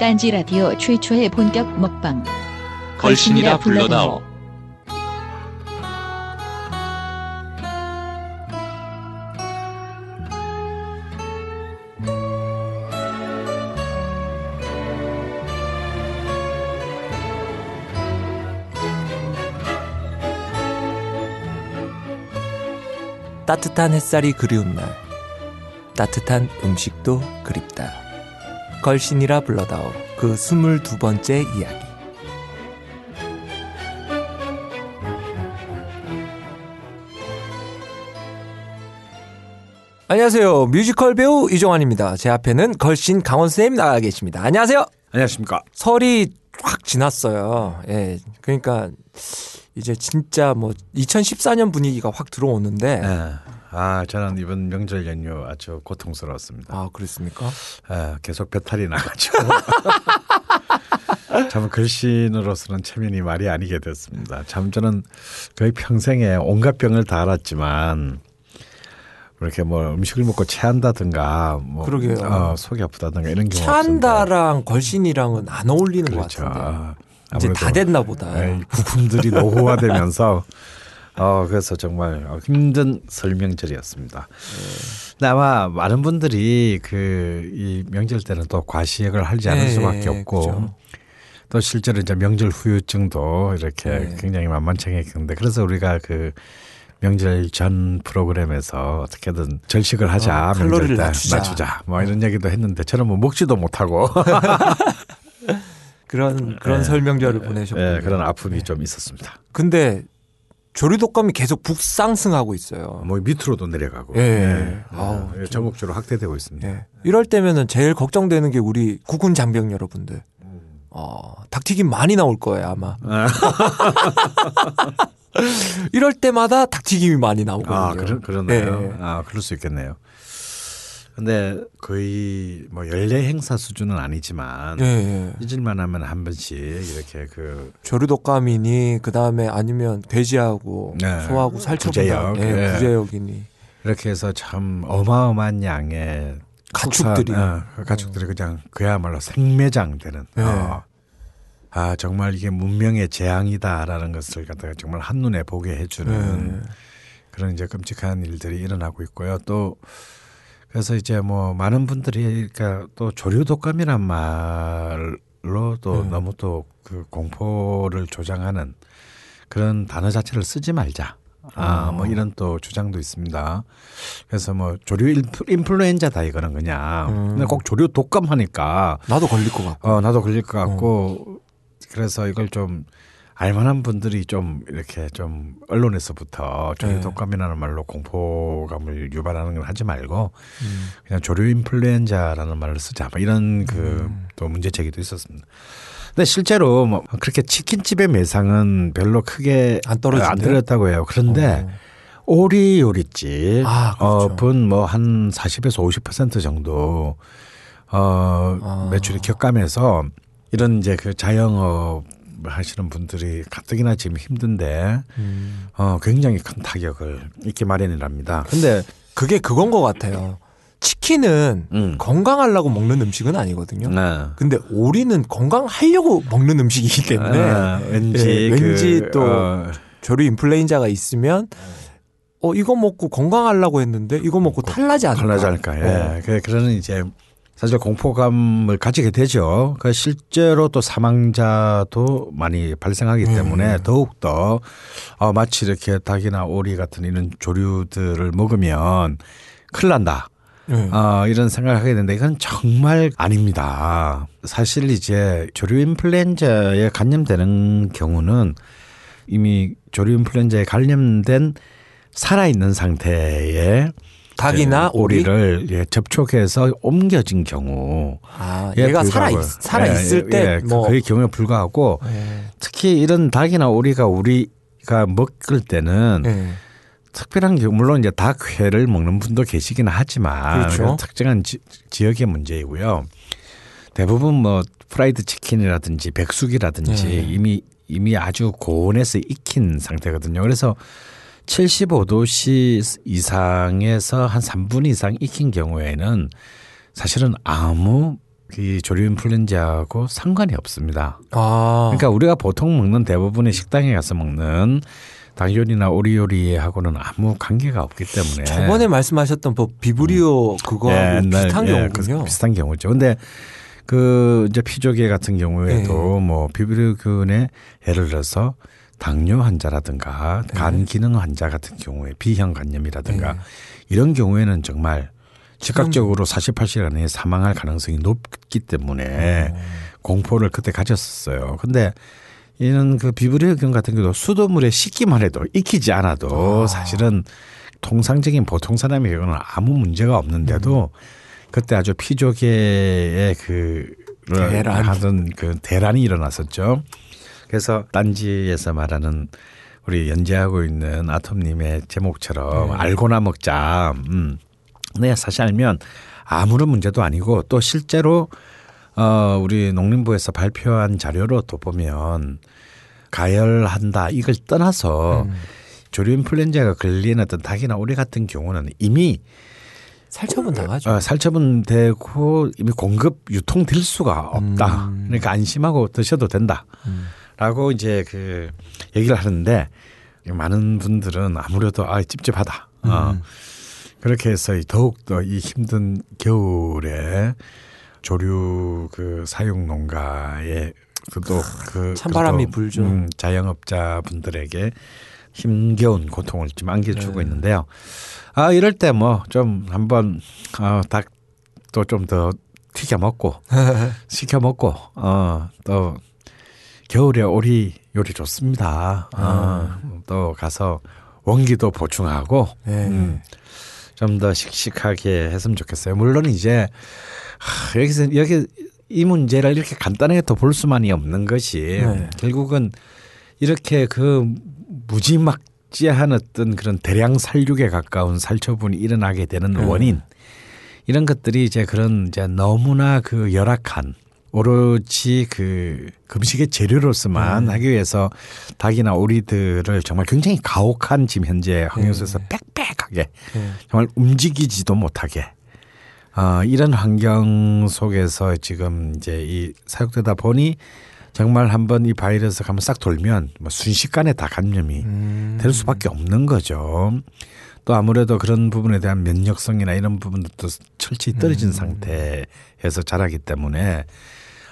딴지 라디오 최초의 본격 먹방. 걸신이라 불러다오. 따뜻한 햇살이 그리운 날 따뜻한 음식도 그립다 걸신이라 불러다오 그 스물두 번째 이야기. 안녕하세요. 뮤지컬 배우 이종환입니다. 제 앞에는 걸신 강원쌤 나가 계십니다. 안녕하세요. 안녕하십니까. 설이 확 지났어요. 예 그러니까 이제 진짜 뭐 2014년 분위기가 확 들어오는데 예. 아, 저는 이번 명절 연휴 아주 고통스러웠습니다. 아 그렇습니까? 예, 계속 배탈이 나가지고. 참 글씨인으로서는 체면이 말이 아니게 됐습니다. 참 저는 거의 평생에 온갖 병을 다 앓았지만 이렇게 뭐 음식을 먹고 체한다든가 뭐 그러게요. 어, 속이 아프다든가 이런 경우 찬다랑 걸신이랑은 안 어울리는 그렇죠. 것 같은데 아, 이제 다 됐나 보다. 에이, 부품들이 노후화되면서 어 그래서 정말 힘든 설명절이었습니다. 근데 아마 많은 분들이 그 이 명절 때는 또 과시액을 하지 않을 네, 수밖에 없고 그죠. 또 실제로 이제 명절 후유증도 이렇게 네. 굉장히 만만치 않겠는데 그래서 우리가 그 명절 전 프로그램에서 어떻게든 절식을 하자 어, 명절 때 낮추자. 뭐 이런 얘기도 했는데 저는 뭐 먹지도 못하고 그런 그런 네. 설명절을 보내셨고. 예, 그런 아픔이 좀 있었습니다. 근데 조류독감이 계속 북상승하고 있어요. 뭐 밑으로도 내려가고 예. 예. 아우, 예, 전국적으로 확대되고 있습니다. 예. 이럴 때면은 제일 걱정되는 게 우리 국군 장병 여러분들. 음. 어, 닭튀김 많이 나올 거예요, 아마. 아. 이럴 때마다 닭튀김이 많이 나오거든요. 아, 그러, 그러네요. 예. 아, 그럴 수 있겠네요. 근데 거의 뭐 연례 행사 수준은 아니지만 예, 예. 잊을만 하면 한 번씩 이렇게 그 조류독감이니 그 다음에 아니면 돼지하고 네. 소하고 살처분다. 부재역. 예, 예. 부재역이니. 이렇게 해서 참 어마어마한 양의 가축들이. 어, 그 가축들이 그냥 그야말로 생매장 되는 네. 어. 아 정말 이게 문명의 재앙이다라는 것을 갖다가 정말 한눈에 보게 해주는 네. 그런 이제 끔찍한 일들이 일어나고 있고요. 또 그래서 이제 뭐 많은 분들이 그러니까 또 조류 독감이란 말로 또 네. 너무 또 그 공포를 조장하는 그런 단어 자체를 쓰지 말자. 아, 뭐 이런 또 주장도 있습니다. 그래서 뭐 조류 인플- 인플루엔자다 이거는 그냥. 음. 근데 꼭 조류 독감 하니까 나도 걸릴 것 같고. 어 나도 걸릴 것 같고 그래서 이걸 좀 알만한 분들이 좀 이렇게 좀 언론에서부터 조류 네. 독감이라는 말로 공포감을 유발하는 걸 하지 말고 음. 그냥 조류 인플루엔자라는 말을 쓰자 뭐 이런 그 음. 또 문제 제기도 있었습니다. 근데 실제로 뭐 그렇게 치킨집의 매상은 별로 크게 안 떨어진대요? 안 떨어졌다고 해요. 그런데 어. 오리 요리집 아, 그렇죠. 어분 뭐 한 40에서 50% 정도 어 아. 매출이 격감해서 이런 이제 그 자영업 하시는 분들이 가뜩이나 지금 힘든데 음. 어 굉장히 큰 타격을 입게 마련이랍니다. 근데 그게 그건 것 같아요. 치킨은 음. 건강하려고 먹는 음식은 아니거든요. 네. 근데 오리는 건강하려고 먹는 음식이기 때문에 아, 왠지 예, 그, 왠지 또 어, 조류 인플루엔자가 있으면 어 이거 먹고 건강하려고 했는데 이거 먹고 탈나지 않을까? 갈라지 않을까. 예. 어. 그 그런 이제 사실 공포감을 가지게 되죠. 그 실제로 또 사망자도 많이 발생하기 때문에 더욱 더 어, 마치 이렇게 닭이나 오리 같은 이런 조류들을 먹으면 큰일 난다. 네. 어, 이런 생각을 하게 되는데 이건 정말 아닙니다. 사실 이제 조류 인플루엔자에 감염되는 경우는 이미 조류 인플루엔자에 감염된 살아있는 상태에 닭이나 예, 오리. 오리 를 예, 접촉해서 옮겨진 경우 아, 예, 얘가 살아 있. 살아 예, 있을 예, 때 예, 뭐. 그의 경우에 불과하고 예. 특히 이런 닭이나 오리가 우리가 먹을 때는 예. 특별한 경우 물론 이제 닭회를 먹는 분도 계시긴 하지만 그렇죠. 특정한 지, 지역의 문제이고요. 대부분 뭐 프라이드 치킨이라든지 백숙이라든지 네. 이미 이미 아주 고온에서 익힌 상태거든요. 그래서 75도씨 이상에서 한 3분 이상 익힌 경우에는 사실은 아무 이 조류 인플루엔자하고 상관이 없습니다. 아. 그러니까 우리가 보통 먹는 대부분의 식당에 가서 먹는 닭 요리나 오리 요리하고는 아무 관계가 없기 때문에 저번에 말씀하셨던 뭐 비브리오 그거하고 예, 옛날, 비슷한 예, 경우군요. 그 비슷한 경우죠. 근데 그 이제 피조개 같은 경우에도 네. 뭐 비브리오균에 예를 들어서 당뇨 환자라든가 네. 간 기능 환자 같은 경우에 비형 간염이라든가 네. 이런 경우에는 정말 즉각적으로 48시간 내에 사망할 가능성이 높기 때문에 어. 공포를 그때 가졌었어요. 근데 이는 그 비브리오균 같은 경우도 수돗물에 씻기만 해도 익히지 않아도 아. 사실은 통상적인 보통 사람의 경우는 아무 문제가 없는데도 그때 아주 피조개의 그 대란. 하던 그 대란이 일어났었죠. 그래서 딴지에서 말하는 우리 연재하고 있는 아톰님의 제목처럼 네. 알고나 먹자. 음. 네, 사실 알면 아무런 문제도 아니고 또 실제로 어 우리 농림부에서 발표한 자료로 또 보면 가열한다 이걸 떠나서 음. 조류 인플루엔자가 걸린 어떤 닭이나 오리 같은 경우는 이미 살처분 당하죠. 어, 살처분되고 이미 공급 유통될 수가 없다. 음. 그러니까 안심하고 드셔도 된다. 음. 라고 이제 그 얘기를 하는데 많은 분들은 아무래도 아 찝찝하다. 어. 음. 그렇게 해서 더욱 더 이 힘든 겨울에 조류 그 사육 농가에 또그 찬바람이 불죠. 음, 자영업자 분들에게 힘겨운 고통을 좀 안겨주고 네. 있는데요. 아 이럴 때 뭐 좀 한번 어, 닭도 좀 더 튀겨 먹고 시켜 먹고 어또 겨울에 오리 요리 좋습니다. 어, 또 가서 원기도 보충하고 네. 음, 좀더 씩씩하게 했으면 좋겠어요. 물론 이제 하, 여기서 여기 이 문제를 이렇게 간단하게 또볼 수만이 없는 것이 네. 결국은 이렇게 그 무지막지한 어떤 그런 대량 살육에 가까운 살처분이 일어나게 되는 네. 원인 이런 것들이 이제 그런 이제 너무나 그 열악한 오로지 그 금식의 재료로서만 네. 하기 위해서 닭이나 오리들을 정말 굉장히 가혹한 지금 현재 환경에서 네. 빽빽하게 네. 정말 움직이지도 못하게 어, 이런 환경 속에서 지금 이제 이 사육되다 보니 정말 한번 이 바이러스가 한번 싹 돌면 뭐 순식간에 다 감염이 음. 될 수밖에 없는 거죠. 또 아무래도 그런 부분에 대한 면역성이나 이런 부분들도 철저히 떨어진 음. 상태에서 자라기 때문에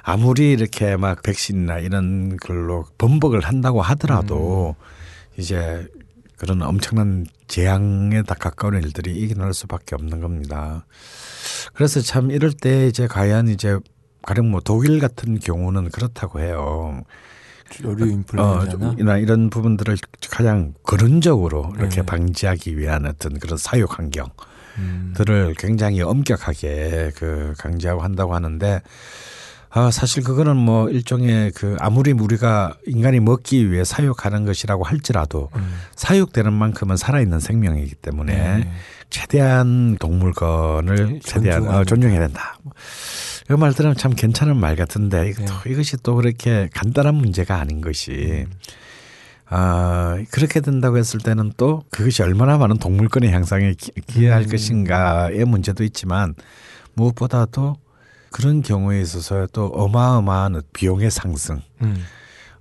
아무리 이렇게 막 백신이나 이런 걸로 번복을 한다고 하더라도 음. 이제 그런 엄청난 재앙에 다 가까운 일들이 일어날 수밖에 없는 겁니다. 그래서 참 이럴 때 이제 과연 이제 가령 뭐 독일 같은 경우는 그렇다고 해요. 조류 어, 인플루엔자나 이나 이런 부분들을 가장 근원적으로 이렇게 네. 방지하기 위한 어떤 그런 사육 환경들을 음. 굉장히 엄격하게 그 강제하고 한다고 하는데 아 사실 그거는 뭐 일종의 그 아무리 우리가 인간이 먹기 위해 사육하는 것이라고 할지라도 음. 사육되는 만큼은 살아있는 생명이기 때문에 네. 최대한 동물권을 최대한 존중하는 어, 존중해야 된다. 이 말들은 참 괜찮은 말 같은데 네. 또 이것이 또 그렇게 간단한 문제가 아닌 것이 음. 아 그렇게 된다고 했을 때는 또 그것이 얼마나 많은 동물권의 향상에 기- 기여할 음. 것인가의 문제도 있지만 무엇보다도 그런 경우에 있어서 또 어마어마한 비용의 상승 음.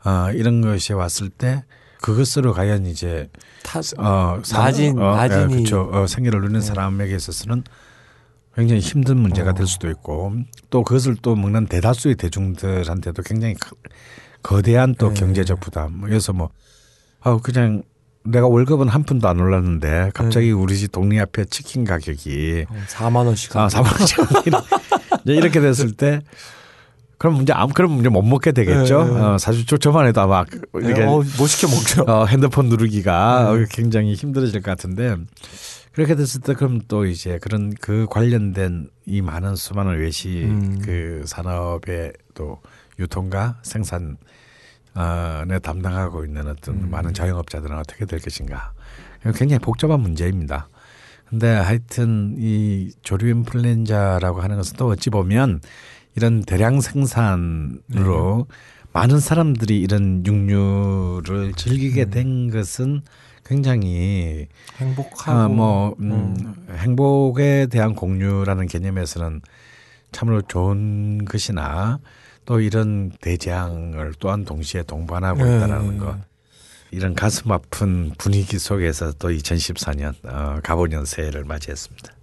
아, 이런 것이 왔을 때 그것으로 과연 이제 타, 어, 사- 마진- 어, 마진이- 예, 그렇죠. 어, 생계를 누리는 네. 사람에게 있어서는 굉장히 힘든 문제가 어. 될 수도 있고 또 그것을 또 먹는 대다수의 대중들한테도 굉장히 거- 거대한 또 네. 경제적 부담. 그래서 뭐 아, 그냥 내가 월급은 한 푼도 안 올랐는데 갑자기 우리 집 동네 앞에 치킨 가격이 4만 원씩. 아, 4만 원짜리 이렇게 됐을 때 그럼 문제 아무 그럼 문제 못 먹게 되겠죠. 네. 어, 사실 저 저만 해도 아마 이렇게 어, 못 시켜 먹죠. 어, 핸드폰 누르기가 네. 어, 굉장히 힘들어질 것 같은데 그렇게 됐을 때 그럼 또 이제 그런 그 관련된 이 많은 수많은 외식 음. 그 산업의 또 유통과 생산 어에 담당하고 있는 어떤 음. 많은 자영업자들은 어떻게 될 것인가 굉장히 복잡한 문제입니다. 근데 하여튼 이 조류 인플루엔자라고 하는 것은 또 어찌 보면 이런 대량 생산으로 많은 사람들이 이런 육류를 즐기게 음. 된 것은 굉장히 행복하고. 아, 뭐 음, 행복에 대한 공유라는 개념에서는 참으로 좋은 것이나 또 이런 대재앙을 또한 동시에 동반하고 네. 있다는 것. 이런 가슴 아픈 분위기 속에서 또 2014년 어, 가보년 새해를 맞이했습니다.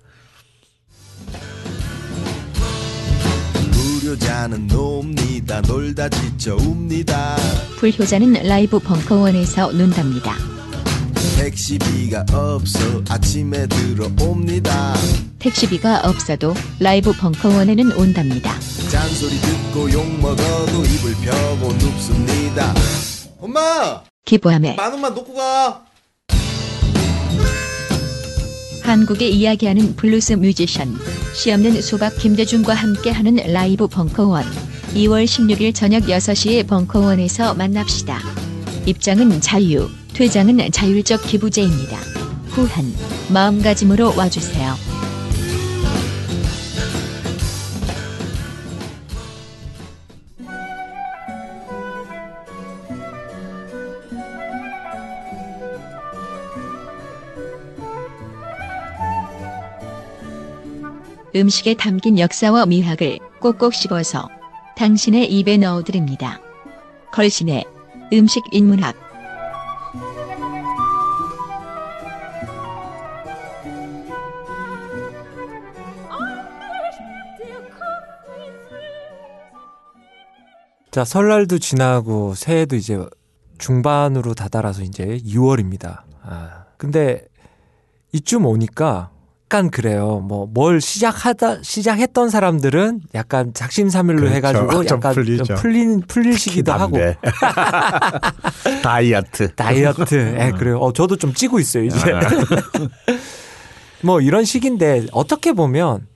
무료자는 놉니다 놀다 지쳐 웁니다 불효자는 라이브 벙커원에서 논답니다. 택시비가 없어 아침에 들어옵니다 택시비가 없어도 라이브 벙커원에는 온답니다. 잔소리 듣고 욕 먹어도 입을 펴고 눕습니다 엄마 기부함에 만 원만 놓고 가 한국의 이야기하는 블루스 뮤지션 씨 없는 수박 김대중과 함께하는 라이브 벙커원 2월 16일 저녁 6시에 벙커원에서 만납시다. 입장은 자유, 퇴장은 자율적 기부제입니다. 후한 마음가짐으로 와주세요. 음식에 담긴 역사와 미학을 꼭꼭 씹어서 당신의 입에 넣어드립니다. 걸신의 음식 인문학 자, 설날도 지나고 새해도 이제 중반으로 다다라서 이제 6월입니다. 아, 근데 이쯤 오니까 약간 그래요. 뭐 뭘 시작하다 시작했던 사람들은 약간 작심삼일로 그렇죠. 해가지고 좀 약간 풀리죠. 좀 풀린 풀릴 시기도 하고. 다이어트. 다이어트. 예, 그래요. 어, 저도 좀 찌고 있어요, 이제. 아. 뭐 이런 시기인데 어떻게 보면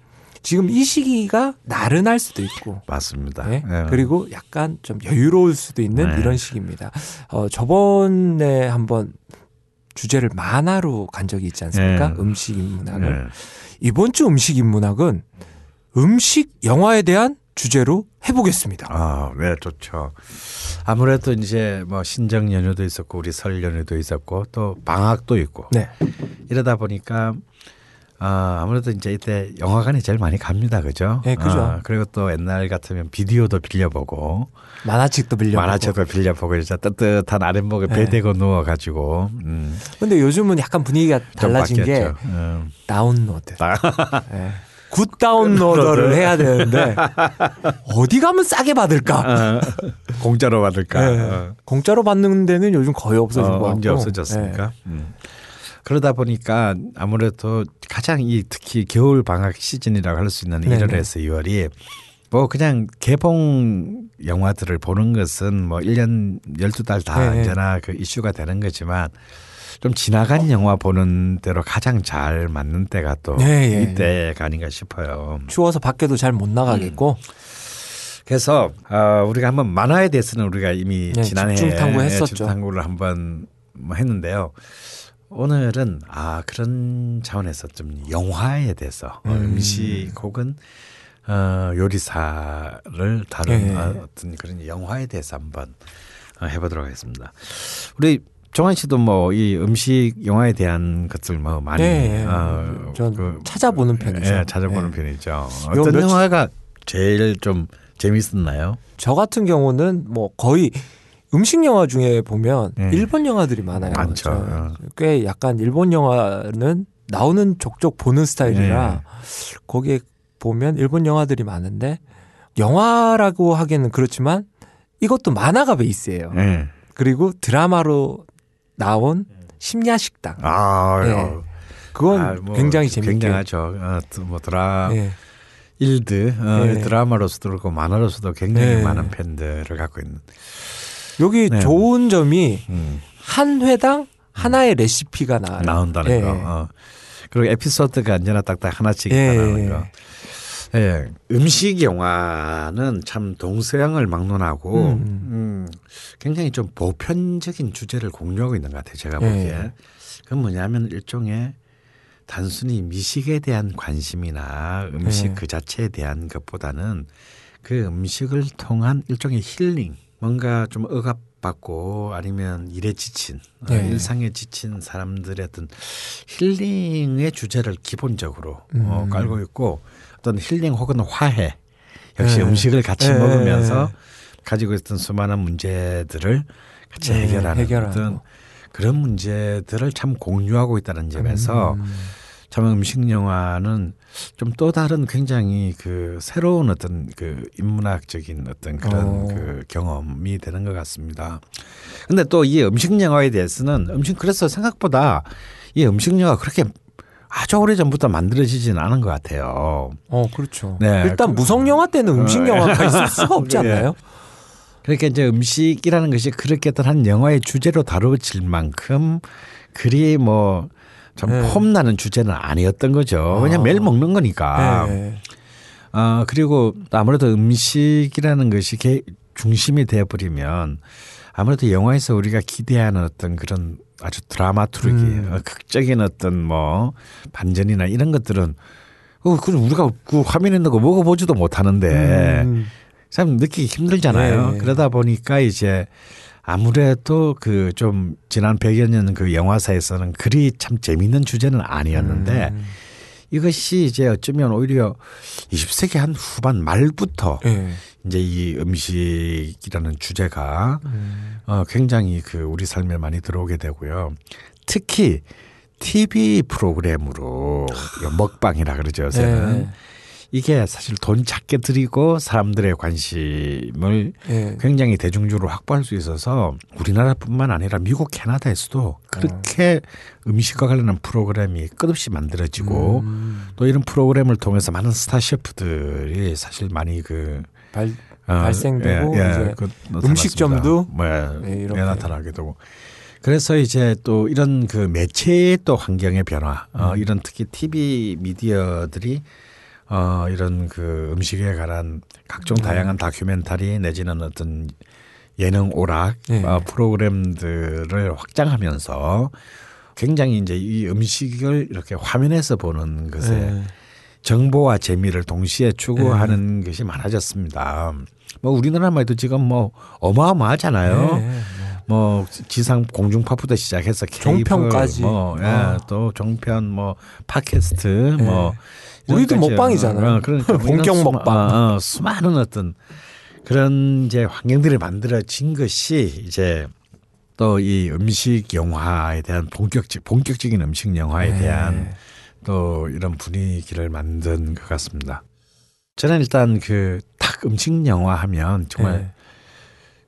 지금 이 시기가 나른할 수도 있고 맞습니다. 네? 예. 그리고 약간 좀 여유로울 수도 있는 네. 이런 시기입니다. 어, 저번에 한번 주제를 만화로 간 적이 있지 않습니까? 네. 음식 인문학을. 네. 이번 주 음식 인문학은 음식 영화에 대한 주제로 해보겠습니다. 아, 네, 좋죠. 아무래도 이제 뭐 신정 연휴도 있었고 우리 설 연휴도 있었고 또 방학도 있고 네. 이러다 보니까 아, 아무래도 이제 이때 영화관에 제일 많이 갑니다. 그죠? 네, 그죠. 아, 그리고 또 옛날 같으면 비디오도 빌려보고 만화책도 빌려. 만화책도 빌려보고 이제 따뜻한 아랫목에 네. 배 대고 누워 가지고 음, 근데 요즘은 약간 분위기가 좀 달라진 게. 음. 다운로드. 아, 예. good downloader를 해야 되는데 어디 가면 싸게 받을까? 어, 공짜로 받을까? 예. 어. 공짜로 받는 데는 요즘 거의 없어진 어, 것 같고. 언제 없어졌습니까? 음. 그러다 보니까 아무래도 가장 이 특히 겨울 방학 시즌이라고 할 수 있는 네네. 1월에서 2월이 뭐 그냥 개봉 영화들을 보는 것은 뭐 1년 12달 다 네. 언제나 그 이슈가 되는 거지만 좀 지나간 영화 보는 대로 가장 잘 맞는 때가 또 네, 예, 이때가 아닌가 싶어요. 추워서 밖에도 잘 못 나가겠고. 그래서 어, 우리가 한번 만화에 대해서는 우리가 이미 네, 지난해 집중 탐구했었죠. 탐구를 한번 뭐 했는데요. 오늘은 아 그런 차원에서 좀 영화에 대해서 어, 음. 음식 혹은 어, 요리사를 다룬 예. 어, 어떤 그런 영화에 대해서 한번 어, 해보도록 하겠습니다. 우리 정한 씨도 뭐 이 음식 영화에 대한 것들 뭐 많이 예, 예. 어, 전 찾아보는 편이죠. 예, 찾아보는 예. 편이죠. 요 어떤 영화가 제일 좀 재밌었나요? 저 같은 경우는 뭐 거의 음식 영화 중에 보면 네. 일본 영화들이 많아요. 많죠. 저 어. 꽤 약간 일본 영화는 나오는 족족 보는 스타일이라 네. 거기에 보면 일본 영화들이 많은데 영화라고 하기에는 그렇지만 이것도 만화가 베이스예요. 예. 그리고 드라마로 나온 심야식당. 아, 네. 어. 그건 아, 뭐 굉장히 재밌게. 굉장하죠. 어, 또뭐 드라 예. 일드 어, 네. 드라마로서도 그렇고 만화로서도 굉장히 네. 많은 팬들을 갖고 있는. 여기 네. 좋은 점이 음, 한 회당 하나의 레시피가 나와요. 나온다는 예. 거. 어. 그리고 에피소드가 언제나 딱딱 하나씩 예. 나오는 거. 예, 음식 영화는 참 동서양을 막론하고 음. 음, 굉장히 좀 보편적인 주제를 공유하고 있는 것 같아요. 제가 예. 보기에. 그건 뭐냐면 일종의 단순히 미식에 대한 관심이나 음식 예. 그 자체에 대한 것보다는 그 음식을 통한 일종의 힐링, 뭔가 좀 억압받고 아니면 일에 지친 어, 예. 일상에 지친 사람들의 어떤 힐링의 주제를 기본적으로 어, 음. 깔고 있고 어떤 힐링 혹은 화해 역시 예. 음식을 같이 예. 먹으면서 가지고 있던 수많은 문제들을 같이 예, 해결하는 해결하고. 어떤 그런 문제들을 참 공유하고 있다는 점에서 음. 참 음식 영화는 좀 또 다른 굉장히 그 새로운 어떤 그 인문학적인 어떤 그런 어. 그 경험이 되는 것 같습니다. 근데 또 이 음식 영화에 대해서는 음식 그래서 생각보다 이 음식 영화 그렇게 아주 오래 전부터 만들어지지는 않은 것 같아요. 어, 그렇죠. 네, 일단 그- 무성 영화 때는 음식 어, 영화가 있을 수가 없지 예. 않나요? 그러니까 이제 음식이라는 것이 그렇게 어떤 한 영화의 주제로 다뤄질 만큼 그리 뭐 좀 네. 폼나는 주제는 아니었던 거죠. 왜냐면 아. 매일 먹는 거니까. 네. 어, 그리고 또 아무래도 음식이라는 것이 개- 중심이 되어버리면 아무래도 영화에서 우리가 기대하는 어떤 그런 아주 드라마투르기, 음. 어, 극적인 어떤 뭐 반전이나 이런 것들은 어, 그건 우리가 그 화면에 있는 거 먹어보지도 못하는데 음. 참 느끼기 힘들잖아요. 네. 그러다 보니까 이제 아무래도 그 좀 지난 100여 년 그 영화사에서는 그리 참 재밌는 주제는 아니었는데 음. 이것이 이제 어쩌면 오히려 20세기 한 후반 말부터 예. 이제 이 음식이라는 주제가 음. 어 굉장히 그 우리 삶에 많이 들어오게 되고요. 특히 TV 프로그램으로 이 먹방이라 그러죠. 요새는 네. 이게 사실 돈 작게 들이고 사람들의 관심을 예. 굉장히 대중적으로 확보할 수 있어서 우리나라뿐만 아니라 미국 캐나다에서도 그렇게 음식과 관련한 프로그램이 끝없이 만들어지고 음. 또 이런 프로그램을 통해서 많은 스타 셰프들이 사실 많이 그 발, 어, 발생되고 이제 그 음식점도. 뭐 예, 이렇게. 예, 나타나게 되고 그래서 이제 또 이런 그 매체의 또 환경의 변화, 어, 음. 이런 특히 TV 미디어들이 어, 이런 그 음식에 관한 각종 음. 다양한 다큐멘터리 내지는 어떤 예능 오락 예. 어, 프로그램들을 확장하면서 굉장히 이제 이 음식을 이렇게 화면에서 보는 것에 예. 정보와 재미를 동시에 추구하는 것이 많아졌습니다. 뭐 우리나라만 해도 지금 뭐 어마어마하잖아요. 예, 예. 뭐 지상 공중파부터 시작해서 종편까지. 뭐, 예, 아. 또 종편, 뭐 팟캐스트, 뭐 예. 우리도 먹방이잖아요. 어, 그러니까 본격 이런 수마- 먹방. 어, 어, 수많은 어떤 그런 이제 환경들이 만들어진 것이 이제 또 이 음식 영화에 대한 본격적 본격적인 음식 영화에 네. 대한 또 이런 분위기를 만든 것 같습니다. 저는 일단 그딱 음식 영화 하면 정말 예.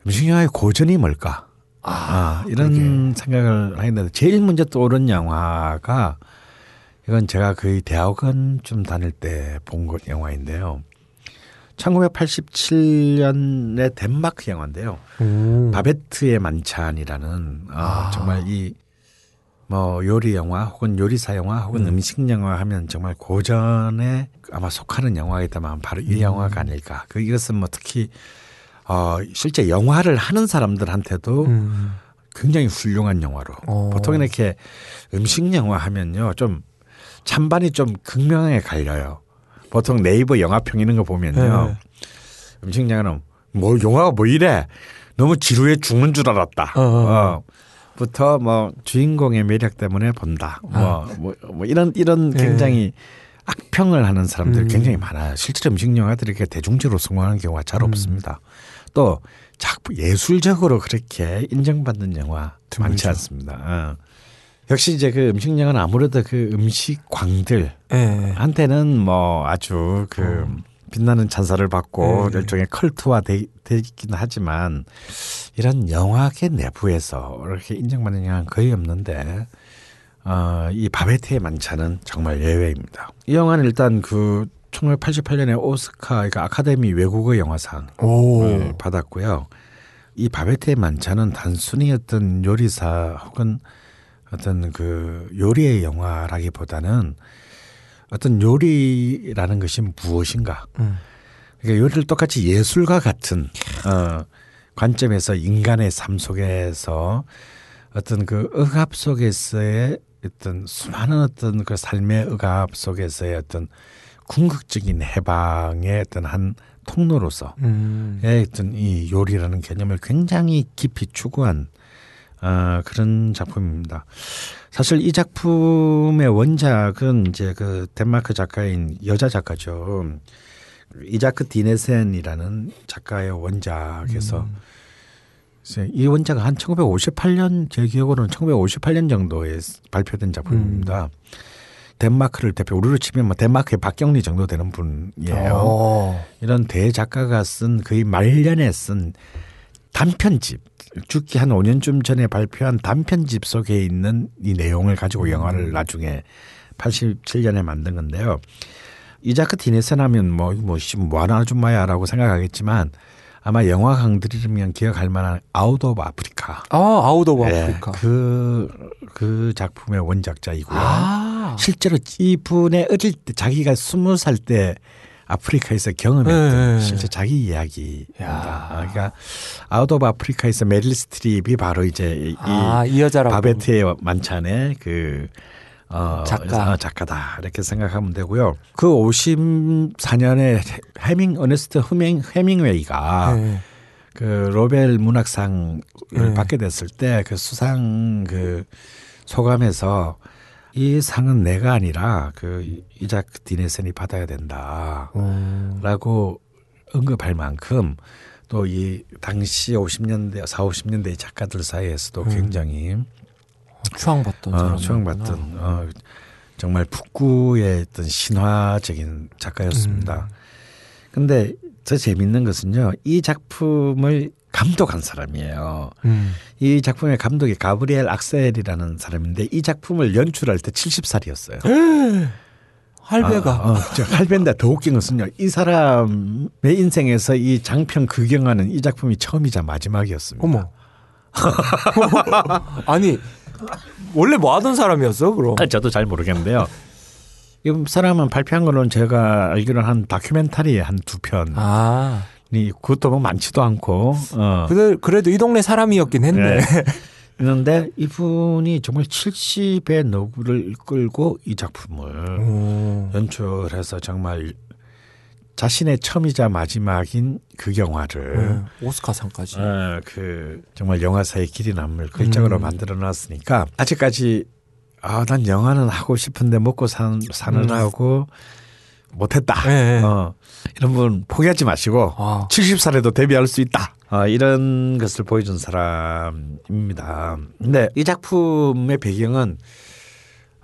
음식 영화의 고전이 뭘까? 아, 아, 이런 그러게. 생각을 하는데 제일 먼저 떠오른 영화가 이건 제가 거의 대학원 좀 다닐 때본것 영화인데요. 1987년의 덴마크 영화인데요. 오. 바베트의 만찬이라는 어, 아. 정말 이 뭐 요리 영화 혹은 요리사 영화 혹은 음. 식 영화 하면 정말 고전에 아마 속하는 영화이다만 바로 이 음. 영화가 아닐까. 그 이것은 뭐 특히 어 실제 영화를 하는 사람들한테도 음. 굉장히 훌륭한 영화로. 어. 보통 이렇게 음식 영화 하면요 좀 찬반이 좀 극명하게 갈려요. 보통 네이버 영화평 이런 거 보면요 네. 음식 영화는 뭐 영화가 뭐 이래 너무 지루해 죽는 줄 알았다. 어, 어. 어. 부터 뭐 주인공의 매력 때문에 본다. 뭐, 뭐, 뭐 이런 이런 네. 굉장히 악평을 하는 사람들 음. 굉장히 많아요. 실제로 음식 영화들이 이렇게 대중적으로 성공하는 경우가 잘 음. 없습니다. 또 작품 예술적으로 그렇게 인정받는 영화 많지 드물죠. 않습니다. 어. 역시 이제 그 음식 영화는 아무래도 그 음식 광들 예. 한테는 뭐 아주 그 빛나는 찬사를 받고 네. 일종의 컬트화 돼, 되긴 하지만 이런 영화계 내부에서 이렇게 인정받는 영화는 거의 없는데 어, 이 바베트의 만찬은 정말 예외입니다. 이 영화는 일단 그 1988년에 오스카 그러니까 아카데미 외국어 영화상을 오. 받았고요. 이 바베트의 만찬은 단순히 어떤 요리사 혹은 어떤 그 요리의 영화라기보다는 어떤 요리라는 것이 무엇인가. 음. 그러니까 요리를 똑같이 예술과 같은 어, 관점에서 인간의 삶 속에서 어떤 그 억압 속에서의 어떤 수많은 어떤 그 삶의 억압 속에서의 어떤 궁극적인 해방의 어떤 한 통로로서 음. 의 어떤 이 요리라는 개념을 굉장히 깊이 추구한 어, 그런 작품입니다. 사실 이 작품의 원작은 이제 그 덴마크 작가인 여자 작가죠. 이자크 디네센이라는 작가의 원작에서 이제 이 원작은 한 1958년 제 기억으로는 1958년 정도에 발표된 작품입니다. 덴마크를 대표 우리로 치면 뭐 덴마크의 박경리 정도 되는 분이에요. 어. 이런 대작가가 쓴 거의 말년에 쓴 단편집 죽기 한 5년쯤 전에 발표한 단편집 속에 있는 이 내용을 가지고 영화를 나중에 87년에 만든 건데요. 이자크 디네센 하면 뭐, 뭐, 씨, 뭐 하나 아줌마야 라고 생각하겠지만 아마 영화광들이면 기억할 만한 Out of Africa. 아, Out of 예, Africa. 그, 그 작품의 원작자이고요. 아. 실제로 이분의 어릴 때 자기가 스무 살 때 아프리카에서 경험했던 네, 네. 실제 자기 이야기입니다. 야. 아, 그러니까 Out of Africa에서 메릴 스트립이 바로 이제 이 아, 이 여자라고. 바베트의 만찬의 그 어, 작가. 어, 작가다 이렇게 생각하면 되고요. 그 54년에 해밍 어네스트 흐밍 해밍웨이가 네. 그 노벨 문학상을 네. 받게 됐을 때 그 수상 그 소감에서 이 상은 내가 아니라 그 이자크 디네센이 받아야 된다라고 음. 언급할 만큼 또 이 당시 50년대 4, 50년대 작가들 사이에서도 굉장히 추앙받던 어. 추앙받던 어, 정말 북구의 어떤 신화적인 작가였습니다. 근데 더 재밌는 것은요, 이 작품을 감독한 사람이에요. 음. 이 작품의 감독이 가브리엘 악셀이라는 사람인데 이 작품을 연출할 때 70살이었어요. 할배가. 어, 어, 저 할배인데 더 웃긴 것은요, 이 사람의 인생에서 이 장편 극영화는 이 작품이 처음이자 마지막이었습니다. 어머. 아니 원래 뭐 하던 사람이었어 그럼? 아, 저도 잘 모르겠는데요. 이 사람은 발표한 거는 제가 알기로는 한 다큐멘터리 한 두 편이 아 그것도 뭐 많지도 않고 어. 그래, 그래도 이 동네 사람이었긴 했네. 네. 있는데 이분이 정말 70의 노구를 이끌고 이 작품을 오. 연출해서 정말 자신의 처음이자 마지막인 그 영화를 네, 오스카상까지. 어, 그 정말 영화사의 길이 남을 글적으로 음. 만들어 놨으니까 아직까지 아 난 영화는 하고 싶은데 먹고 산 사느라고 못했다. 음. 네, 네. 어, 이런 분 포기하지 마시고 아. 70살에도 데뷔할 수 있다. 어, 이런 것을 보여준 사람입니다. 근데 이 작품의 배경은